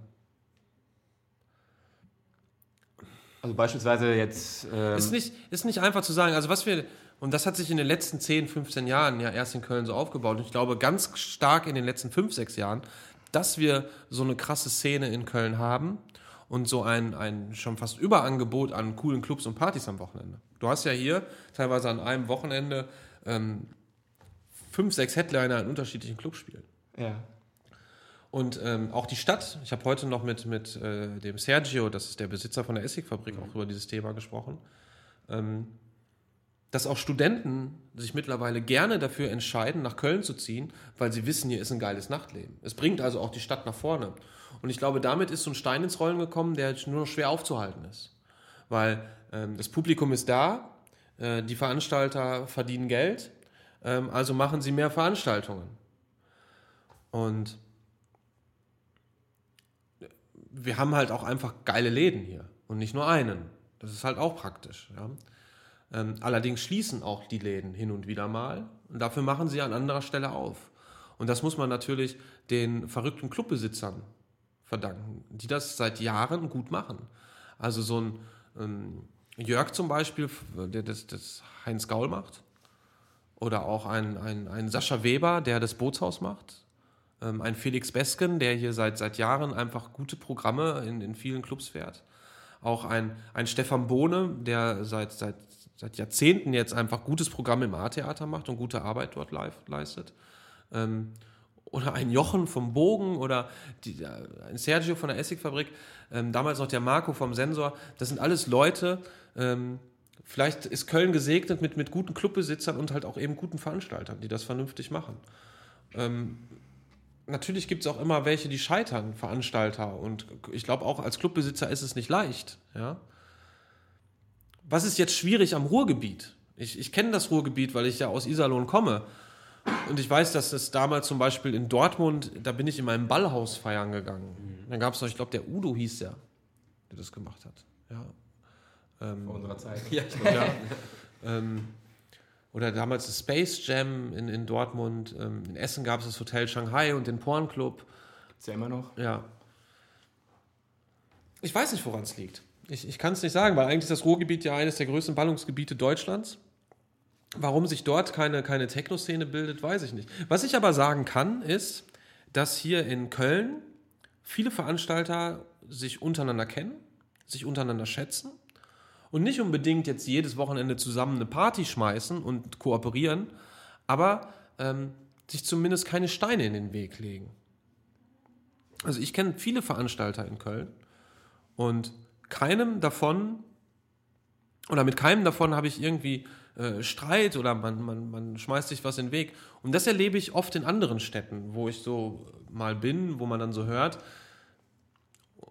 Also beispielsweise jetzt. Ähm, Ist nicht ist nicht einfach zu sagen. Also was wir und das hat sich in den letzten 10, 15 Jahren ja erst in Köln so aufgebaut. Und ich glaube ganz stark in den letzten 5, 6 Jahren, dass wir so eine krasse Szene in Köln haben und so ein, ein schon fast Überangebot an coolen Clubs und Partys am Wochenende. Du hast ja hier teilweise an einem Wochenende ähm, fünf, sechs Headliner in unterschiedlichen Clubs spielen. ja. Und ähm, auch die Stadt, ich habe heute noch mit, mit äh, dem Sergio, das ist der Besitzer von der Essigfabrik, auch über dieses Thema gesprochen, ähm, dass auch Studenten sich mittlerweile gerne dafür entscheiden, nach Köln zu ziehen, weil sie wissen, hier ist ein geiles Nachtleben. Es bringt also auch die Stadt nach vorne. Und ich glaube, damit ist so ein Stein ins Rollen gekommen, der nur noch schwer aufzuhalten ist. Weil ähm, das Publikum ist da, äh, die Veranstalter verdienen Geld, ähm, also machen sie mehr Veranstaltungen. Und wir haben halt auch einfach geile Läden hier und nicht nur einen. Das ist halt auch praktisch. Ja. Ähm, allerdings schließen auch die Läden hin und wieder mal und dafür machen sie an anderer Stelle auf. Und das muss man natürlich den verrückten Clubbesitzern verdanken, die das seit Jahren gut machen. Also so ein ähm, Jörg zum Beispiel, der das, das Heinz Gaul macht, oder auch ein, ein, ein Sascha Weber, der das Bootshaus macht, ähm, ein Felix Besken, der hier seit, seit Jahren einfach gute Programme in, in vielen Clubs fährt. Auch ein, ein Stefan Bohne, der seit, seit, seit Jahrzehnten jetzt einfach gutes Programm im A-Theater macht und gute Arbeit dort live leistet. Ähm, oder ein Jochen vom Bogen oder die, ein Sergio von der Essigfabrik, ähm, damals noch der Marco vom Sensor. Das sind alles Leute, ähm, vielleicht ist Köln gesegnet mit, mit guten Clubbesitzern und halt auch eben guten Veranstaltern, die das vernünftig machen. Ähm, natürlich gibt es auch immer welche, die scheitern, Veranstalter. Und ich glaube, auch als Clubbesitzer ist es nicht leicht. Ja? Was ist jetzt schwierig am Ruhrgebiet? Ich, ich kenne das Ruhrgebiet, weil ich ja aus Iserlohn komme. Und ich weiß, dass es damals zum Beispiel in Dortmund, da bin ich in meinem Ballhaus feiern gegangen. Dann gab es noch, ich glaube, der Udo hieß der, der das gemacht hat. Ja. Ähm, Vor unserer Zeit. Ja, ja. ähm, oder damals das Space Jam in, in Dortmund. Ähm, in Essen gab es das Hotel Shanghai und den Porn Club. Ist ja immer noch. Ja. Ich weiß nicht, woran es liegt. Ich, ich kann es nicht sagen, weil eigentlich ist das Ruhrgebiet ja eines der größten Ballungsgebiete Deutschlands. Warum sich dort keine, keine Techno-Szene bildet, weiß ich nicht. Was ich aber sagen kann, ist, dass hier in Köln viele Veranstalter sich untereinander kennen, sich untereinander schätzen und nicht unbedingt jetzt jedes Wochenende zusammen eine Party schmeißen und kooperieren, aber ähm, sich zumindest keine Steine in den Weg legen. Also ich kenne viele Veranstalter in Köln und keinem davon oder mit keinem davon habe ich irgendwie äh, Streit oder man, man, man schmeißt sich was in den Weg. Und das erlebe ich oft in anderen Städten, wo ich so mal bin, wo man dann so hört.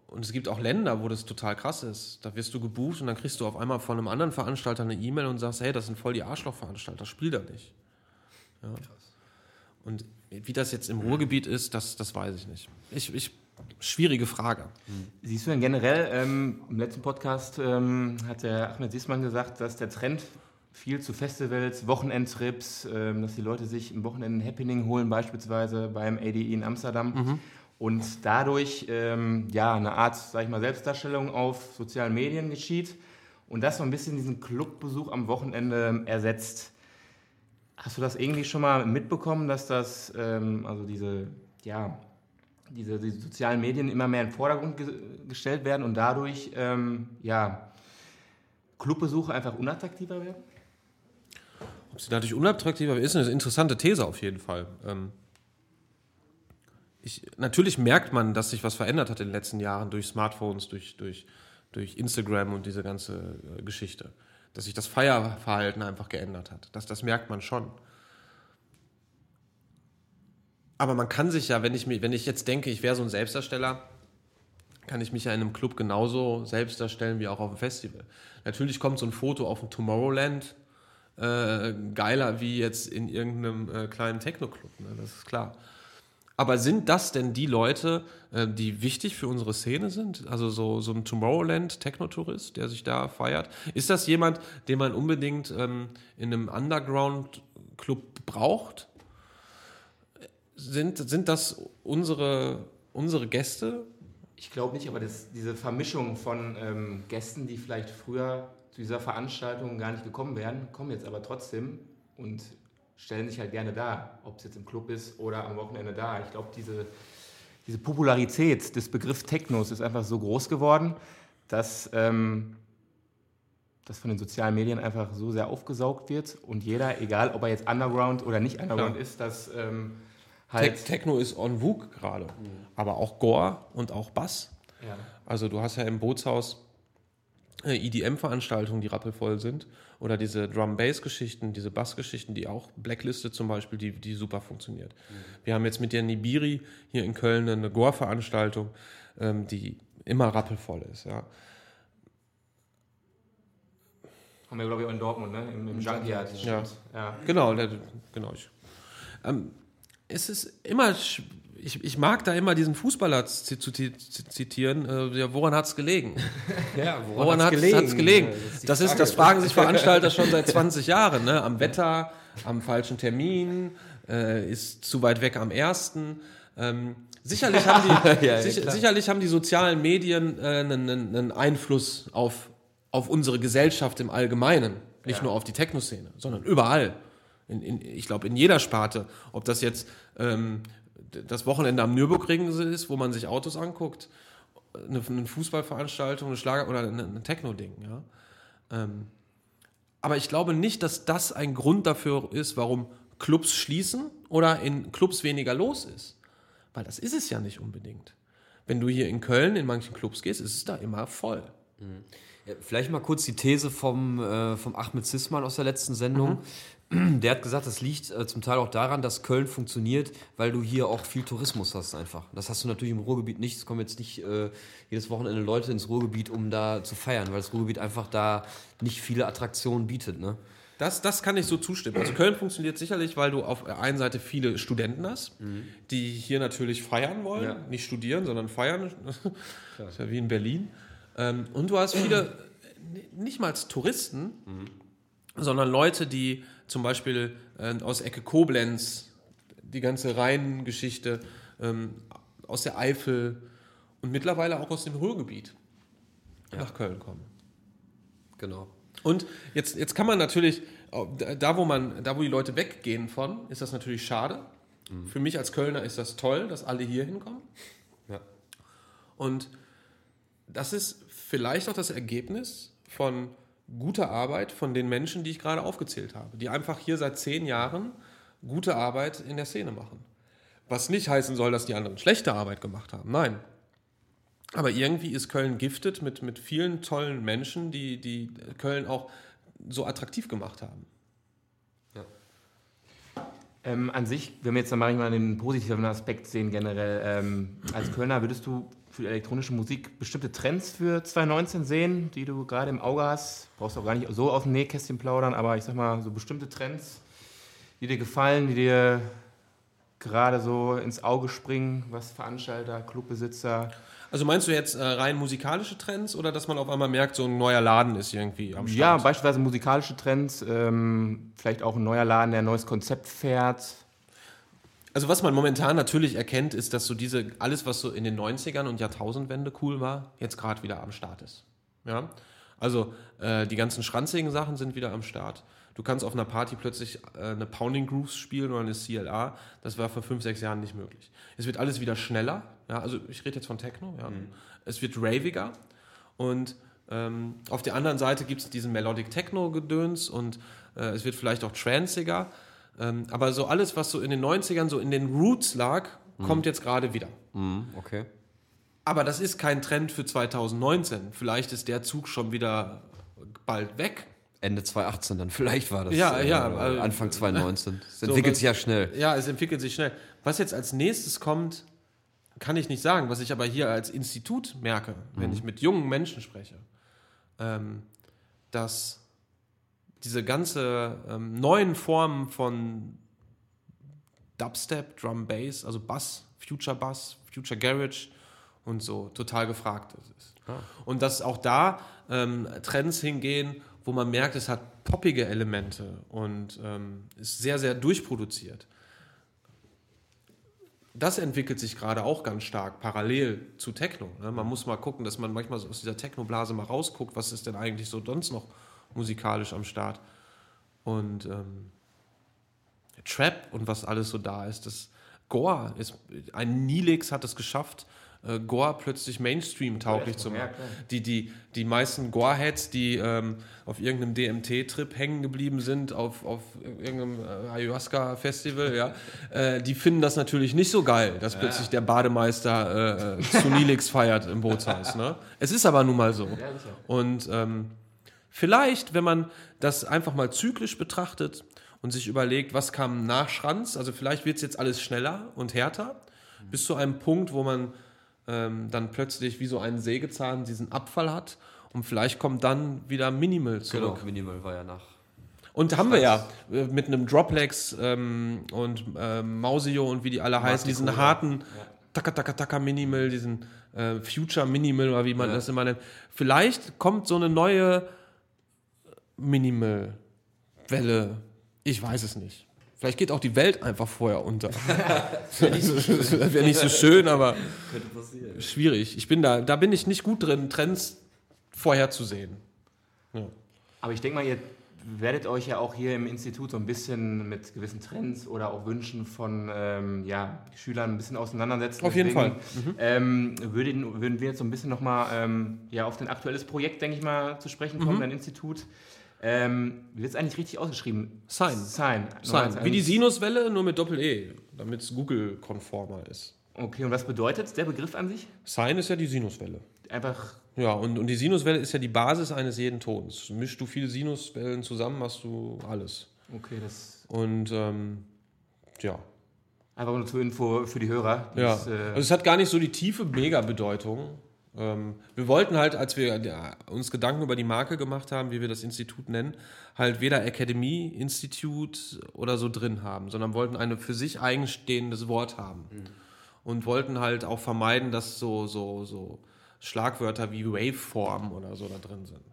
Und es gibt auch Länder, wo das total krass ist. Da wirst du gebucht und dann kriegst du auf einmal von einem anderen Veranstalter eine E-Mail und sagst, hey, das sind voll die Arschlochveranstalter, spiel da nicht. Ja. Und wie das jetzt im Ruhrgebiet ist, das, das weiß ich nicht. Ich, ich, schwierige Frage. Siehst du denn generell, ähm, im letzten Podcast ähm, hat der Ahmed Siesmann gesagt, dass der Trend viel zu Festivals, Wochenendtrips, ähm, dass die Leute sich im Wochenende ein Happening holen, beispielsweise beim ADI in Amsterdam. Mhm. Und dadurch ähm, ja, eine Art, sag ich mal, Selbstdarstellung auf sozialen Medien geschieht und das so ein bisschen diesen Clubbesuch am Wochenende ersetzt. Hast du das irgendwie schon mal mitbekommen, dass das, ähm, also diese, ja, diese, diese sozialen Medien immer mehr in den Vordergrund ge gestellt werden und dadurch, ähm, ja, Clubbesuche einfach unattraktiver werden? Ob sie dadurch unattraktiver ist, eine interessante These auf jeden Fall. Ähm ich, natürlich merkt man, dass sich was verändert hat in den letzten Jahren durch Smartphones, durch, durch, durch Instagram und diese ganze äh, Geschichte. Dass sich das Feierverhalten einfach geändert hat. Das, das merkt man schon. Aber man kann sich ja, wenn ich, wenn ich jetzt denke, ich wäre so ein Selbstdarsteller, kann ich mich ja in einem Club genauso selbst darstellen wie auch auf dem Festival. Natürlich kommt so ein Foto auf dem Tomorrowland äh, geiler wie jetzt in irgendeinem äh, kleinen Techno-Club, ne? das ist klar. Aber sind das denn die Leute, äh, die wichtig für unsere Szene sind? Also so, so ein Tomorrowland Techno-Tourist, der sich da feiert? Ist das jemand, den man unbedingt ähm, in einem Underground-Club braucht? Sind, sind das unsere, unsere Gäste? Ich glaube nicht, aber das, diese Vermischung von ähm, Gästen, die vielleicht früher zu dieser Veranstaltung gar nicht gekommen wären, kommen jetzt aber trotzdem und stellen sich halt gerne da, ob es jetzt im Club ist oder am Wochenende da. Ich glaube, diese, diese Popularität des Begriffs Technos ist einfach so groß geworden, dass ähm, das von den sozialen Medien einfach so sehr aufgesaugt wird und jeder, egal ob er jetzt Underground oder nicht Underground Klar. ist, dass ähm, Te halt. Techno ist on vogue gerade, aber auch Gore und auch Bass. Ja. Also du hast ja im Bootshaus EDM-Veranstaltungen, die rappelvoll sind. Oder diese Drum-Bass-Geschichten, diese Bass-Geschichten, die auch Blackliste zum Beispiel, die, die super funktioniert. Wir haben jetzt mit der Nibiri hier in Köln eine Gore-Veranstaltung, ähm, die immer rappelvoll ist. Ja. Haben wir, glaube ich, auch in Dortmund, ne? Im, im Junkyard. Ja. stimmt. ja. Genau, der, genau. Ich, ähm, es ist immer, ich, ich mag da immer diesen Fußballer zu, zitieren, äh, ja, woran hat es gelegen? Ja, Woran hat es gelegen? Das, ist, das fragen sich Veranstalter schon seit 20 Jahren. Ne? Am Wetter, am falschen Termin, äh, ist zu weit weg am ersten. Ähm, sicherlich, haben die, Ja, ja, sicher, sicherlich haben die sozialen Medien äh, einen, einen, Einfluss auf, auf unsere Gesellschaft im Allgemeinen. Nicht Ja. nur auf die Techno-Szene, sondern überall. In, in, ich glaube, in jeder Sparte. Ob das jetzt ähm, das Wochenende am Nürburgring ist, wo man sich Autos anguckt, eine, eine Fußballveranstaltung, eine Schlager oder ein, Techno-Ding. Ja? Ähm, aber ich glaube nicht, dass das ein Grund dafür ist, warum Clubs schließen oder in Clubs weniger los ist. Weil das ist es ja nicht unbedingt. Wenn du hier in Köln in manchen Clubs gehst, ist es da immer voll. Ja, vielleicht mal kurz die These vom, äh, vom Ahmed Sisman aus der letzten Sendung. Der hat gesagt, das liegt äh, zum Teil auch daran, dass Köln funktioniert, weil du hier auch viel Tourismus hast einfach. Das hast du natürlich im Ruhrgebiet nicht. Es kommen jetzt nicht äh, jedes Wochenende Leute ins Ruhrgebiet, um da zu feiern, weil das Ruhrgebiet einfach da nicht viele Attraktionen bietet. Ne? Das, das kann ich so zustimmen. Also Köln funktioniert sicherlich, weil du auf der einen Seite viele Studenten hast, die hier natürlich feiern wollen. Ja. Nicht studieren, sondern feiern. Das ist ja wie in Berlin. Ähm, und du hast viele, n- nicht mal Touristen, sondern Leute, die zum Beispiel äh, aus Ecke Koblenz, die ganze Rheingeschichte, ähm, aus der Eifel und mittlerweile auch aus dem Ruhrgebiet nach Köln kommen. Genau. Und jetzt, jetzt kann man natürlich, da wo, man, da wo die Leute weggehen von, ist das natürlich schade. Für mich als Kölner ist das toll, dass alle hier hinkommen. Ja. Und das ist vielleicht auch das Ergebnis von guter Arbeit von den Menschen, die ich gerade aufgezählt habe, die einfach hier seit zehn Jahren gute Arbeit in der Szene machen. Was nicht heißen soll, dass die anderen schlechte Arbeit gemacht haben. Nein. Aber irgendwie ist Köln giftet mit, mit vielen tollen Menschen, die, die Köln auch so attraktiv gemacht haben. Ähm, an sich, wenn wir jetzt mal den positiven Aspekt sehen generell, ähm, als Kölner würdest du für elektronische Musik bestimmte Trends für 2019 sehen, die du gerade im Auge hast? Brauchst du auch gar nicht so aus dem Nähkästchen plaudern, aber ich sag mal, so bestimmte Trends, die dir gefallen, die dir gerade so ins Auge springen, was Veranstalter, Clubbesitzer. Also meinst du jetzt äh, rein musikalische Trends oder dass man auf einmal merkt, so ein neuer Laden ist irgendwie am Start? Ja, beispielsweise musikalische Trends, ähm, vielleicht auch ein neuer Laden, der ein neues Konzept fährt. Also was man momentan natürlich erkennt, ist, dass so diese, alles, was so in den 90ern und Jahrtausendwende cool war, jetzt gerade wieder am Start ist. Ja? Also äh, die ganzen schranzigen Sachen sind wieder am Start. Du kannst auf einer Party plötzlich äh, eine Pounding Grooves spielen oder eine CLA. Das war vor fünf, sechs Jahren nicht möglich. Es wird alles wieder schneller. Ja? Also ich rede jetzt von Techno. Ja? Mhm. Es wird raviger. Und ähm, auf der anderen Seite gibt es diesen Melodic Techno-Gedöns und äh, es wird vielleicht auch transiger. Ähm, aber so alles, was so in den 90ern so in den Roots lag, mhm. kommt jetzt gerade wieder. Mhm, okay. Aber das ist kein Trend für 2019. Vielleicht ist der Zug schon wieder bald weg. Ende 2018 dann, vielleicht war das. Ja, äh, ja. Also, Anfang 2019. Es entwickelt so, sich ja schnell. Ja, es entwickelt sich schnell. Was jetzt als nächstes kommt, kann ich nicht sagen. Was ich aber hier als Institut merke, wenn mhm. ich mit jungen Menschen spreche, ähm, dass diese ganze ähm, neuen Formen von Dubstep, Drum Bass, also Bass, Future Bass, Future Garage und so total gefragt ist. Ah. Und dass auch da ähm, Trends hingehen, wo man merkt, es hat poppige Elemente und ähm, ist sehr, sehr durchproduziert. Das entwickelt sich gerade auch ganz stark parallel zu Techno. Ne? Man muss mal gucken, dass man manchmal aus dieser Techno-Blase mal rausguckt, was ist denn eigentlich so sonst noch musikalisch am Start. Und ähm, Trap und was alles so da ist. Das Gore ist, ein Nilix hat es geschafft, äh, Gore plötzlich Mainstream-tauglich zu machen. die, die, die meisten Gore-Heads, die ähm, auf irgendeinem DMT-Trip hängen geblieben sind, auf, auf irgendeinem äh, Ayahuasca-Festival, ja, äh, die finden das natürlich nicht so geil, dass ja. plötzlich der Bademeister äh, äh, zu Nilix feiert im Bootshaus. Ne? Es ist aber nun mal so. Und ähm, vielleicht, wenn man das einfach mal zyklisch betrachtet und sich überlegt, was kam nach Schranz, also vielleicht wird es jetzt alles schneller und härter, bis zu einem Punkt, wo man ähm, dann plötzlich wie so ein Sägezahn diesen Abfall hat und vielleicht kommt dann wieder Minimal zurück. Genau, Minimal war ja nach. Und haben wir ja äh, mit einem Droplex ähm, und ähm, Mausio und wie die alle heißen, diesen harten ja. Taka Taka Taka Minimal, diesen äh, Future Minimal oder wie man ja. das immer nennt. Vielleicht kommt so eine neue Minimal-Welle. Ich weiß es nicht. Vielleicht geht auch die Welt einfach vorher unter. das wäre nicht, so wär nicht so schön, aber schwierig. Ich bin da, da bin ich nicht gut drin, Trends vorherzusehen. Ja. Aber ich denke mal, ihr werdet euch ja auch hier im Institut so ein bisschen mit gewissen Trends oder auch Wünschen von ähm, ja, Schülern ein bisschen auseinandersetzen. Auf jeden Fall. Mhm. Ähm, würden, würden wir jetzt so ein bisschen nochmal ähm, ja, auf dein aktuelles Projekt, denke ich mal, zu sprechen kommen, mhm. dein Institut. Ähm, wie wird es eigentlich richtig ausgeschrieben? Sign. Sign. Sign. Wie die Sinuswelle, nur mit Doppel-E, damit es Google-konformer ist. Okay, und was bedeutet der Begriff an sich? Sign ist ja die Sinuswelle. Einfach. Ja, und, und die Sinuswelle ist ja die Basis eines jeden Tons. Mischst du viele Sinuswellen zusammen, machst du alles. Okay, das. Und ähm, ja. Einfach nur zur Info für die Hörer. Ja. Das, äh also es hat gar nicht so die tiefe Mega-Bedeutung. Ähm, wir wollten halt, als wir ja, uns Gedanken über die Marke gemacht haben, wie wir das Institut nennen, halt weder Akademie, Institut oder so drin haben, sondern wollten ein für sich eigenstehendes Wort haben. Mhm. Und wollten halt auch vermeiden, dass so, so, so Schlagwörter wie Waveform oder so da drin sind.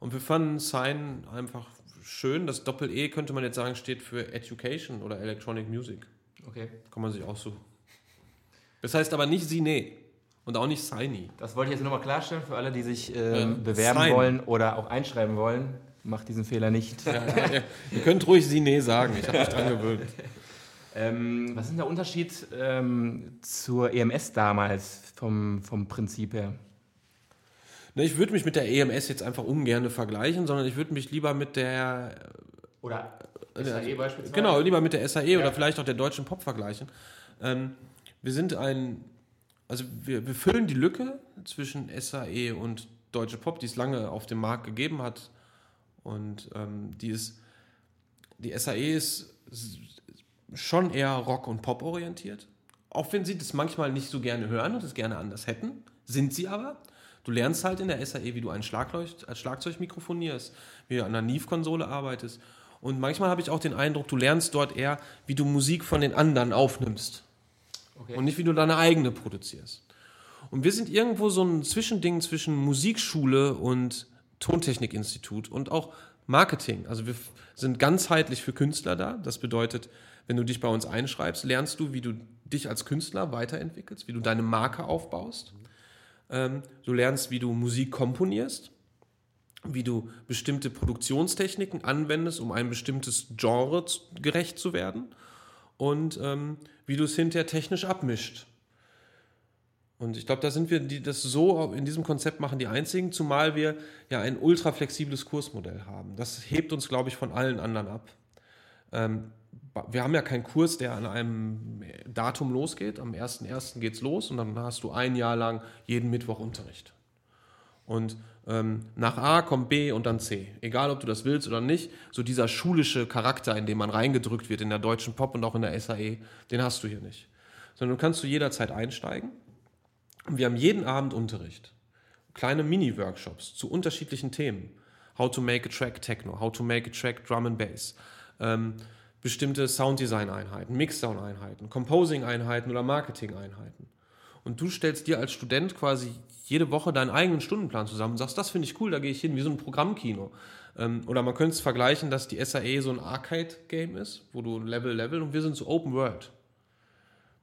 Und wir fanden Sign einfach schön. Das Doppel-E könnte man jetzt sagen, steht für Education oder Electronic Music. Okay. Kann man sich aussuchen. Das heißt aber nicht Sine. Und auch nicht Signy. Das wollte ich jetzt nochmal klarstellen für alle, die sich äh, ähm, bewerben Sign. wollen oder auch einschreiben wollen. Macht diesen Fehler nicht. Ja, ja, ihr könnt ruhig Sine sagen, ich habe mich dran gewöhnt. Ähm, was ist denn der Unterschied ähm, zur EMS damals vom, vom Prinzip her? Ne, ich würde mich mit der EMS jetzt einfach ungern vergleichen, sondern ich würde mich lieber mit der. Oder SAE beispielsweise? Genau, lieber mit der SAE ja. oder vielleicht auch der deutschen Pop vergleichen. Ähm, wir sind ein, also wir, wir füllen die Lücke zwischen SAE und Deutsche Pop, die es lange auf dem Markt gegeben hat. Und ähm, die ist, die SAE ist schon eher Rock- und Pop orientiert. Auch wenn sie das manchmal nicht so gerne hören und es gerne anders hätten, sind sie aber. Du lernst halt in der SAE, wie du ein Schlagzeug mikrofonierst, wie du an einer Neve-Konsole arbeitest. Und manchmal habe ich auch den Eindruck, du lernst dort eher, wie du Musik von den anderen aufnimmst. Okay. Und nicht, wie du deine eigene produzierst. Und wir sind irgendwo so ein Zwischending zwischen Musikschule und Tontechnikinstitut und auch Marketing. Also wir sind ganzheitlich für Künstler da. Das bedeutet, wenn du dich bei uns einschreibst, lernst du, wie du dich als Künstler weiterentwickelst, wie du deine Marke aufbaust. Ähm, du lernst, wie du Musik komponierst, wie du bestimmte Produktionstechniken anwendest, um ein bestimmtes Genre gerecht zu werden und ähm, wie du es hinterher technisch abmischt. Und ich glaube, da sind wir, die das so in diesem Konzept machen, die einzigen, zumal wir ja ein ultra flexibles Kursmodell haben. Das hebt uns, glaube ich, von allen anderen ab. Ähm, wir haben ja keinen Kurs, der an einem Datum losgeht. Am 1.1. geht es los und dann hast du ein Jahr lang jeden Mittwoch Unterricht. Und ähm, nach A kommt B und dann C. Egal, ob du das willst oder nicht, so dieser schulische Charakter, in dem man reingedrückt wird in der deutschen Pop und auch in der SAE, den hast du hier nicht. Sondern du kannst zu jederzeit einsteigen. Und wir haben jeden Abend Unterricht. Kleine Mini-Workshops zu unterschiedlichen Themen. How to make a track Techno, how to make a track Drum and Bass. Ähm, bestimmte Sounddesign-Einheiten, Mixdown-Einheiten, Composing-Einheiten oder Marketing-Einheiten. Und du stellst dir als Student quasi jede Woche deinen eigenen Stundenplan zusammen und sagst, das finde ich cool, da gehe ich hin, wie so ein Programmkino. Ähm, oder man könnte es vergleichen, dass die SAE so ein Arcade-Game ist, wo du Level, Level und wir sind so Open World.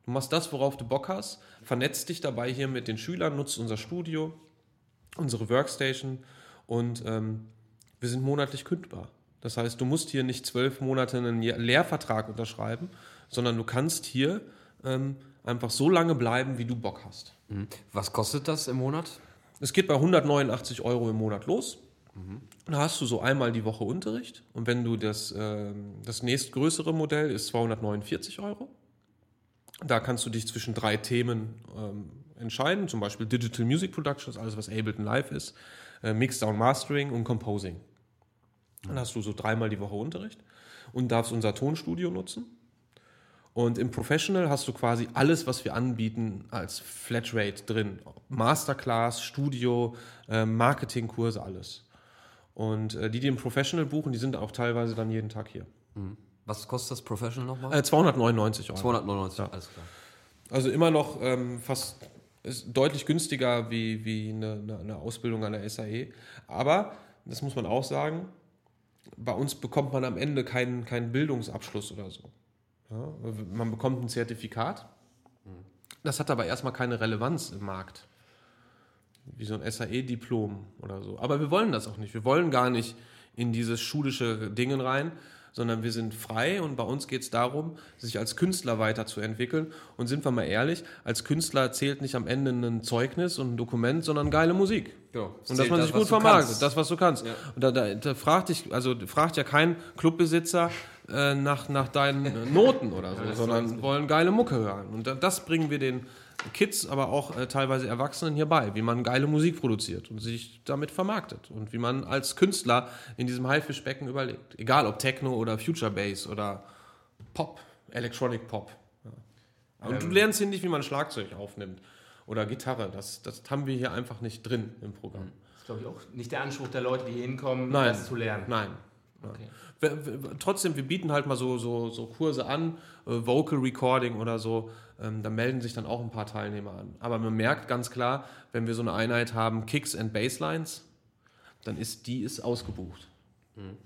Du machst das, worauf du Bock hast, vernetzt dich dabei hier mit den Schülern, nutzt unser Studio, unsere Workstation und ähm, wir sind monatlich kündbar. Das heißt, du musst hier nicht zwölf Monate einen Lehrvertrag unterschreiben, sondern du kannst hier ähm, einfach so lange bleiben, wie du Bock hast. Mhm. Was kostet das im Monat? Es geht bei 189 Euro im Monat los. Mhm. Da hast du so einmal die Woche Unterricht. Und wenn du das, äh, das nächstgrößere Modell ist 249 Euro. Da kannst du dich zwischen drei Themen ähm, entscheiden, zum Beispiel Digital Music Production, alles was Ableton Live ist, äh, Mixdown Mastering und Composing. Dann hast du so dreimal die Woche Unterricht und darfst unser Tonstudio nutzen. Und im Professional hast du quasi alles, was wir anbieten, als Flatrate drin. Masterclass, Studio, äh, Marketingkurse, alles. Und äh, die, die im Professional buchen, die sind auch teilweise dann jeden Tag hier. Mhm. Was kostet das Professional nochmal? Äh, 299 Euro. 299, ja. alles klar. Also immer noch ähm, fast deutlich günstiger wie, wie eine, eine Ausbildung an der SAE. Aber, das muss man auch sagen, bei uns bekommt man am Ende keinen, keinen Bildungsabschluss oder so. Ja, man bekommt ein Zertifikat. Das hat aber erstmal keine Relevanz im Markt. Wie so ein SAE-Diplom oder so. Aber wir wollen das auch nicht. Wir wollen gar nicht in dieses schulische Dingen rein, sondern wir sind frei und bei uns geht es darum, sich als Künstler weiterzuentwickeln. Und sind wir mal ehrlich, als Künstler zählt nicht am Ende ein Zeugnis und ein Dokument, sondern geile Musik. Ja, und dass man sich das, gut vermarktet, das, was du kannst. Ja. Und da, da, da, fragt dich, also fragt ja kein Clubbesitzer äh, nach, nach deinen Noten oder so, ja, sondern wollen geile Mucke hören. Und das bringen wir den Kids, aber auch äh, teilweise Erwachsenen hierbei, wie man geile Musik produziert und sich damit vermarktet und wie man als Künstler in diesem Haifischbecken überlebt. Egal ob Techno oder Future Bass oder Pop, Electronic Pop. Ja. Und ähm. du lernst hier nicht, wie man Schlagzeug aufnimmt oder Gitarre. Das, das haben wir hier einfach nicht drin im Programm. Das ist, glaube ich, auch nicht der Anspruch der Leute, die hier hinkommen, Nein. das zu lernen. Nein. Okay trotzdem, wir bieten halt mal so, so, so Kurse an, äh, Vocal Recording oder so. Ähm, da melden sich dann auch ein paar Teilnehmer an. Aber man merkt ganz klar, wenn wir so eine Einheit haben, Kicks and Basslines, dann ist die ist ausgebucht. Mhm.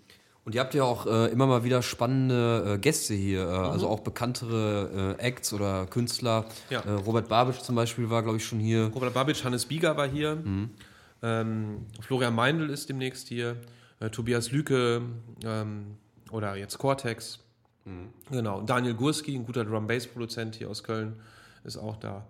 Und ihr habt ja auch äh, immer mal wieder spannende äh, Gäste hier, äh, mhm. also auch bekanntere äh, Acts oder Künstler. Ja. Äh, Robert Babic zum Beispiel war, glaube ich, schon hier. Robert Babic, Hannes Bieger war hier. Mhm. Ähm, Florian Meindl ist demnächst hier äh, Tobias Lüke ähm, oder jetzt Cortex. Mhm. Genau. Daniel Gurski, ein guter Drum-Bass-Produzent hier aus Köln, ist auch da.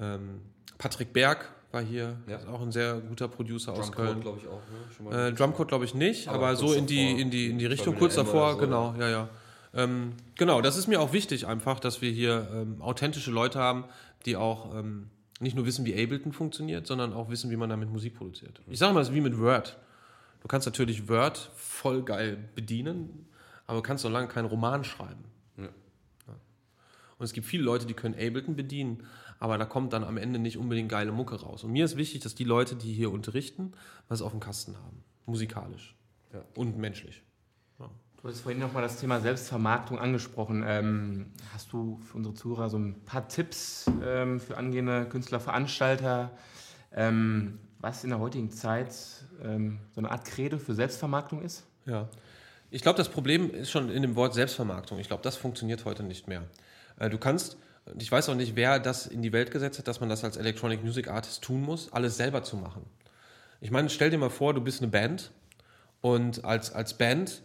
Ähm, Patrick Berg war hier, ja. ist auch ein sehr guter Producer aus Köln. glaube ich auch. Ne? Äh, Drumcode glaube ich nicht, aber, aber so in die, in, die, in die Richtung kurz davor, so, genau, ja, ja. Ähm, genau, das ist mir auch wichtig einfach, dass wir hier ähm, authentische Leute haben, die auch ähm, nicht nur wissen, wie Ableton funktioniert, sondern auch wissen, wie man damit Musik produziert. Ich sage mal, es ist wie mit Word. Du kannst natürlich Word voll geil bedienen, aber du kannst noch lange keinen Roman schreiben. Ja. Und es gibt viele Leute, die können Ableton bedienen, aber da kommt dann am Ende nicht unbedingt geile Mucke raus. Und mir ist wichtig, dass die Leute, die hier unterrichten, was auf dem Kasten haben. Musikalisch ja. und menschlich. Du hast vorhin nochmal das Thema Selbstvermarktung angesprochen. Ähm, hast du für unsere Zuhörer so ein paar Tipps ähm, für angehende Künstler, Veranstalter, ähm, was in der heutigen Zeit ähm, so eine Art Credo für Selbstvermarktung ist? Ja, ich glaube, das Problem ist schon in dem Wort Selbstvermarktung. Ich glaube, das funktioniert heute nicht mehr. Äh, du kannst, ich weiß auch nicht, wer das in die Welt gesetzt hat, dass man das als Electronic Music Artist tun muss, alles selber zu machen. Ich meine, stell dir mal vor, du bist eine Band und als, als Band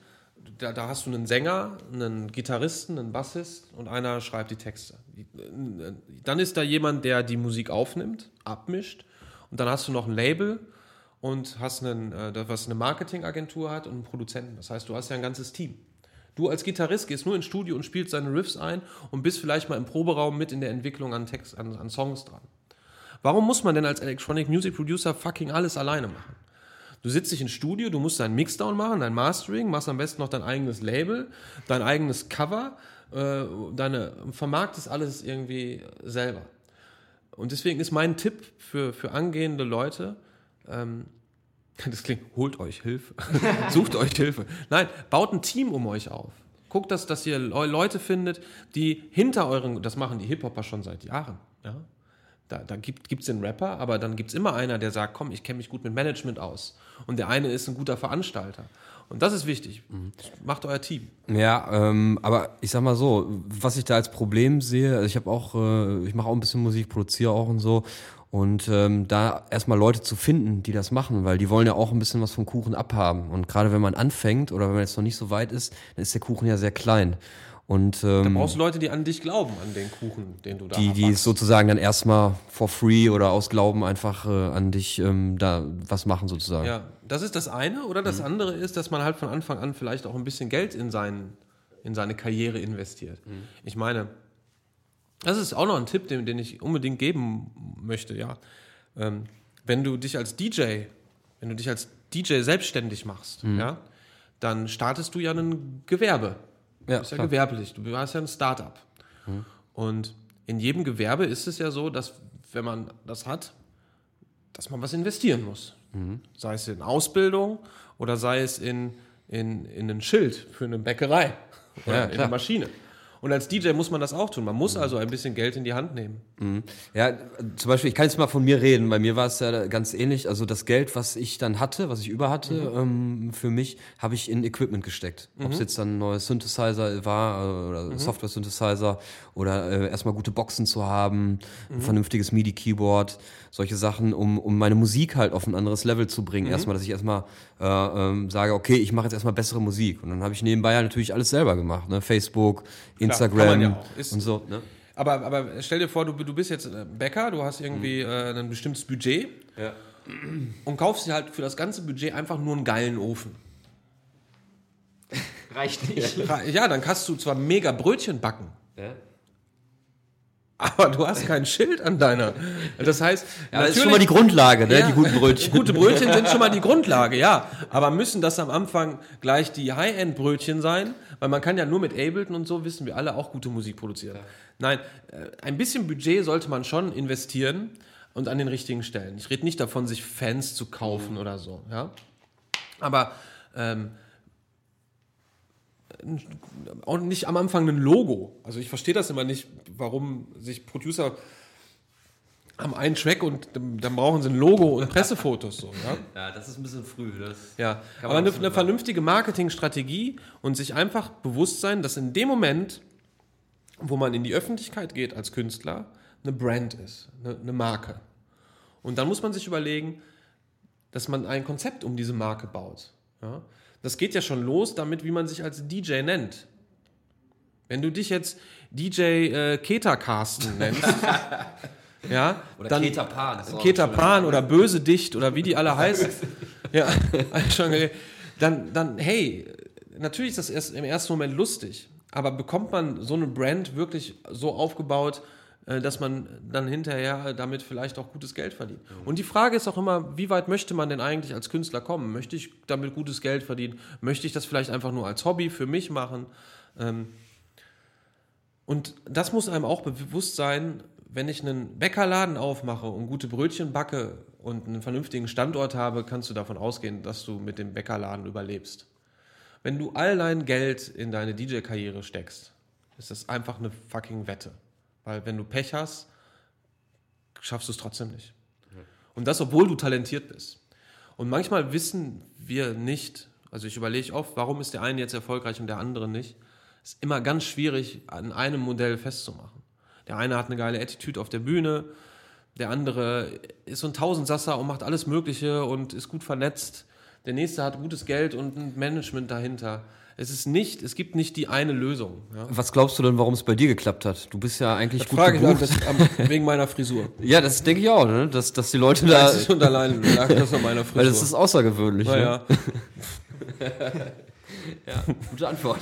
da, da, hast du einen Sänger, einen Gitarristen, einen Bassist und einer schreibt die Texte. Dann ist da jemand, der die Musik aufnimmt, abmischt und dann hast du noch ein Label und hast einen, äh, was eine Marketingagentur hat und einen Produzenten. Das heißt, du hast ja ein ganzes Team. Du als Gitarrist gehst nur ins Studio und spielst deine Riffs ein und bist vielleicht mal im Proberaum mit in der Entwicklung an, Text, an, an Songs dran. Warum muss man denn als Electronic Music Producer fucking alles alleine machen? Du sitzt dich ins Studio, du musst deinen Mixdown machen, dein Mastering, machst am besten noch dein eigenes Label, dein eigenes Cover, äh, deine, vermarktest alles irgendwie selber. Und deswegen ist mein Tipp für, für angehende Leute, ähm, das klingt, holt euch Hilfe, sucht euch Hilfe. Nein, baut ein Team um euch auf. Guckt, dass, dass ihr Leute findet, die hinter euren, das machen die Hip-Hopper schon seit Jahren, ja, da, da gibt es den Rapper, aber dann gibt es immer einer, der sagt, komm, ich kenne mich gut mit Management aus. Und der eine ist ein guter Veranstalter. Und das ist wichtig. Mhm. Macht euer Team. Ja, ähm, aber ich sag mal so, was ich da als Problem sehe, also ich habe auch, äh, ich mache auch ein bisschen Musik, produziere auch und so. Und ähm, da erstmal Leute zu finden, die das machen, weil die wollen ja auch ein bisschen was vom Kuchen abhaben. Und gerade wenn man anfängt oder wenn man jetzt noch nicht so weit ist, dann ist der Kuchen ja sehr klein. Und, ähm, da brauchst du Leute, die an dich glauben, an den Kuchen, den du da Die, die sozusagen dann erstmal for free oder aus Glauben einfach äh, an dich ähm, da was machen sozusagen. Ja, das ist das eine. Oder das mhm. andere ist, dass man halt von Anfang an vielleicht auch ein bisschen Geld in, sein, in seine Karriere investiert. Mhm. Ich meine, das ist auch noch ein Tipp, den, den ich unbedingt geben möchte, ja. Ähm, wenn du dich als DJ, wenn du dich als DJ selbstständig machst, mhm. ja, dann startest du ja ein Gewerbe. Ja, du bist ja klar. gewerblich, du hast ja ein Startup. Mhm. Und in jedem Gewerbe ist es ja so, dass wenn man das hat, dass man was investieren muss. Mhm. Sei es in Ausbildung oder sei es in, in, in ein Schild für eine Bäckerei oder ja, in eine Maschine. Und als DJ muss man das auch tun. Man muss mhm. also ein bisschen Geld in die Hand nehmen. Mhm. Ja, zum Beispiel, ich kann jetzt mal von mir reden. Bei mir war es ja ganz ähnlich. Also das Geld, was ich dann hatte, was ich über hatte, mhm. ähm, für mich, habe ich in Equipment gesteckt. Ob es mhm. jetzt dann ein neues Synthesizer war äh, oder mhm. Software-Synthesizer oder äh, erstmal gute Boxen zu haben, ein mhm. vernünftiges MIDI-Keyboard, solche Sachen, um, um meine Musik halt auf ein anderes Level zu bringen. Erstmal, dass ich erstmal äh, ähm, sage, okay, ich mache jetzt erstmal bessere Musik. Und dann habe ich nebenbei ja natürlich alles selber gemacht. Ne? Facebook, Instagram ja und so. Ne? Aber, aber stell dir vor, du, du bist jetzt äh, Bäcker, du hast irgendwie mhm. äh, ein bestimmtes Budget ja. und kaufst dir halt für das ganze Budget einfach nur einen geilen Ofen. Reicht nicht. Ja, dann kannst du zwar mega Brötchen backen. Ja. Aber du hast kein Schild an deiner. Das heißt, ja, das ist schon mal die Grundlage, ne? Ja, die guten Brötchen. Gute Brötchen sind schon mal die Grundlage, ja. Aber müssen das am Anfang gleich die High-End-Brötchen sein? Weil man kann ja nur mit Ableton und so, wissen wir alle, auch gute Musik produzieren. Ja. Nein, äh, ein bisschen Budget sollte man schon investieren und an den richtigen Stellen. Ich rede nicht davon, sich Fans zu kaufen mhm. oder so, ja. Aber ähm, auch nicht am Anfang ein Logo. Also ich verstehe das immer nicht, warum sich Producer haben einen Track und dann brauchen sie ein Logo und Pressefotos. So, ja? ja, das ist ein bisschen früh. Das ja, aber eine, eine vernünftige Marketingstrategie und sich einfach bewusst sein, dass in dem Moment, wo man in die Öffentlichkeit geht als Künstler, eine Brand ist, eine, eine Marke. Und dann muss man sich überlegen, dass man ein Konzept um diese Marke baut. Ja? Das geht ja schon los damit, wie man sich als DJ nennt. Wenn du dich jetzt DJ äh, Keta Carsten nennst, ja, oder dann, Keta Pan, Keta Pan oder Böse Dicht oder wie die alle heißen, ja, schon, dann, dann, hey, natürlich ist das erst im ersten Moment lustig, aber bekommt man so eine Brand wirklich so aufgebaut, dass man dann hinterher damit vielleicht auch gutes Geld verdient. Und die Frage ist auch immer, wie weit möchte man denn eigentlich als Künstler kommen? Möchte ich damit gutes Geld verdienen? Möchte ich das vielleicht einfach nur als Hobby für mich machen? Ähm, und das muss einem auch bewusst sein, wenn ich einen Bäckerladen aufmache und gute Brötchen backe und einen vernünftigen Standort habe, kannst du davon ausgehen, dass du mit dem Bäckerladen überlebst. Wenn du all dein Geld in deine DJ-Karriere steckst, ist das einfach eine fucking Wette. Weil wenn du Pech hast, schaffst du es trotzdem nicht. Und das, obwohl du talentiert bist. Und manchmal wissen wir nicht, also ich überlege oft, warum ist der eine jetzt erfolgreich und der andere nicht. Es ist immer ganz schwierig, an einem Modell festzumachen. Der eine hat eine geile Attitude auf der Bühne, der andere ist so ein Tausendsasser und macht alles Mögliche und ist gut vernetzt. Der nächste hat gutes Geld und ein Management dahinter. Es ist nicht, es gibt nicht die eine Lösung. Ja. Was glaubst du denn, warum es bei dir geklappt hat? Du bist ja eigentlich Das gut frage ich gebucht. mich das, wegen meiner Frisur. Ja, das denke ich auch, ne? dass, dass die Leute da, Das ist schon allein lag das an meiner Frisur. weil das ist außergewöhnlich. Ne? naja. Ja, gute Antwort.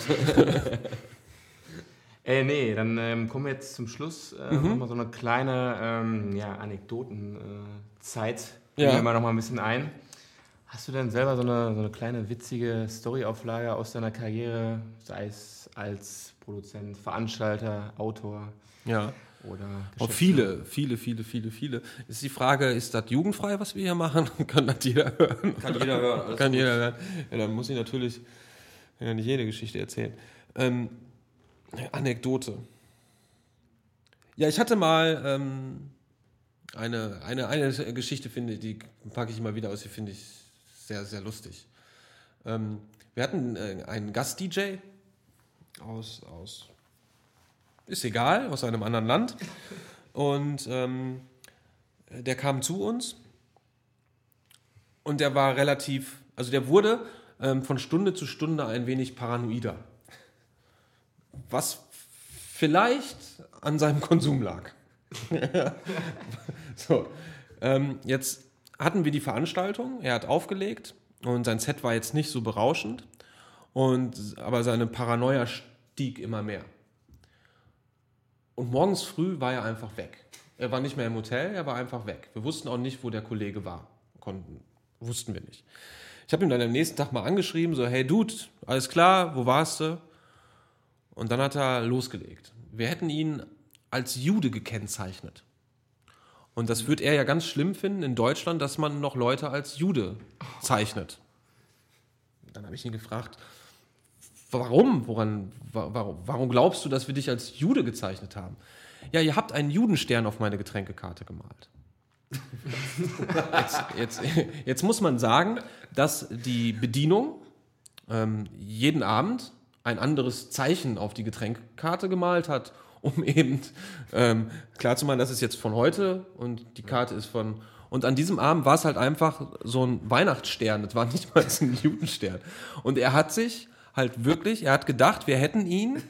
Äh, nee, dann ähm, kommen wir jetzt zum Schluss. Äh, Mhm. Nochmal so eine kleine ähm, ja, Anekdotenzeit. Ja. Ja. wir noch mal ein bisschen ein. Hast du denn selber so eine, so eine kleine witzige Storyauflage aus deiner Karriere, sei es als Produzent, Veranstalter, Autor Ja. oder Auch Geschäftsführer? viele, viele, viele, viele, viele. Ist die Frage, ist das jugendfrei, was wir hier machen? Kann das jeder hören? Kann jeder hören. Kann gut. jeder hören. Ja, dann muss ich natürlich ja, nicht jede Geschichte erzählen. Ähm, Anekdote. Ja, ich hatte mal ähm, eine, eine, eine Geschichte, finde ich, die packe ich immer wieder aus, die finde ich sehr, sehr lustig. Ähm, wir hatten äh, einen Gast-DJ aus, aus, ist egal, aus einem anderen Land. Und ähm, der kam zu uns und der war relativ, also der wurde ähm, von Stunde zu Stunde ein wenig paranoider. Was vielleicht an seinem Konsum lag. so, ähm, jetzt hatten wir die Veranstaltung, er hat aufgelegt und sein Set war jetzt nicht so berauschend, und, aber seine Paranoia stieg immer mehr. Und morgens früh war er einfach weg. Er war nicht mehr im Hotel, er war einfach weg. Wir wussten auch nicht, wo der Kollege war. Konnten, wussten wir nicht. Ich habe ihm dann am nächsten Tag mal angeschrieben, so, hey Dude, alles klar, wo warst du? Und dann hat er losgelegt. Wir hätten ihn als Jude gekennzeichnet. Und das wird er ja ganz schlimm finden in Deutschland, dass man noch Leute als Jude zeichnet. Dann habe ich ihn gefragt, warum? Woran, wa- warum? Warum glaubst du, dass wir dich als Jude gezeichnet haben? Ja, ihr habt einen Judenstern auf meine Getränkekarte gemalt. Jetzt, jetzt, jetzt muss man sagen, dass die Bedienung ähm, jeden Abend ein anderes Zeichen auf die Getränkekarte gemalt hat, um eben ähm, klarzumachen, das ist jetzt von heute und die Karte ist von. Und an diesem Abend war es halt einfach so ein Weihnachtsstern, das war nicht mal ein Judenstern. Und er hat sich halt wirklich, er hat gedacht, wir hätten ihn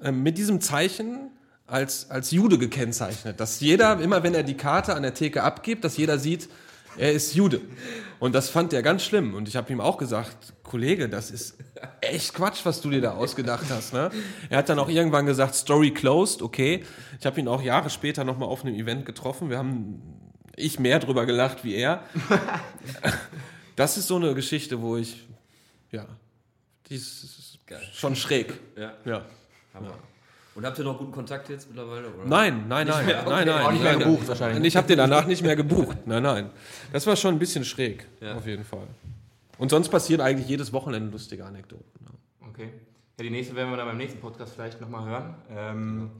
ähm, mit diesem Zeichen als, als Jude gekennzeichnet. Dass jeder, immer wenn er die Karte an der Theke abgibt, dass jeder sieht, er ist Jude. Und das fand er ganz schlimm. Und ich habe ihm auch gesagt, Kollege, das ist echt Quatsch, was du dir da ausgedacht hast. Ne? Er hat dann auch irgendwann gesagt, Story closed, okay. Ich habe ihn auch Jahre später nochmal auf einem Event getroffen. Wir haben, ich mehr drüber gelacht wie er. Das ist so eine Geschichte, wo ich, ja, die ist schon schräg. Ja, Ja. Hammer. Und habt ihr noch guten Kontakt jetzt mittlerweile? Oder? Nein, nein, nein, mehr? nein, Okay. nein. Auch nicht mehr nein, gebucht nein. wahrscheinlich. Und ich habe den danach nicht mehr gebucht. Nein, nein. Das war schon ein bisschen schräg, Ja. auf jeden Fall. Und sonst passieren eigentlich jedes Wochenende lustige Anekdoten. Ja. Okay. Ja, die nächste werden wir dann beim nächsten Podcast vielleicht nochmal hören. Ähm,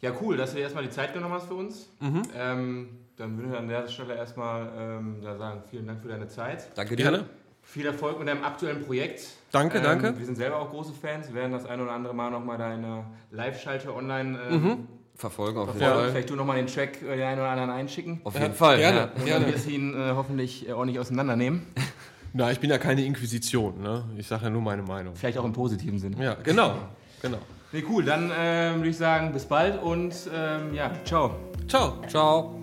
ja, cool, dass du dir erstmal die Zeit genommen hast für uns. Mhm. Ähm, dann würde ich an der Stelle erstmal ähm, da sagen, vielen Dank für deine Zeit. Danke dir. Gerne. Viel Erfolg mit deinem aktuellen Projekt. Danke, ähm, danke. Wir sind selber auch große Fans. Wir werden das ein oder andere Mal nochmal deine Live-Schalte online äh, Mhm. Verfolgen auf jeden verfolgen. Fall. Vielleicht du nochmal den Track äh, den einen oder anderen einschicken. Auf Ja, jeden Fall. gerne. Ja. Und dann Gerne. wirst du ihn äh, hoffentlich äh, ordentlich auseinandernehmen. Na, ich bin ja keine Inquisition. Ne? Ich sage ja nur meine Meinung. Vielleicht auch im positiven Sinne. Ja, genau. genau. Nee, cool. Dann ähm, würde ich sagen, bis bald und ähm, ja, ciao. Ciao. Ciao.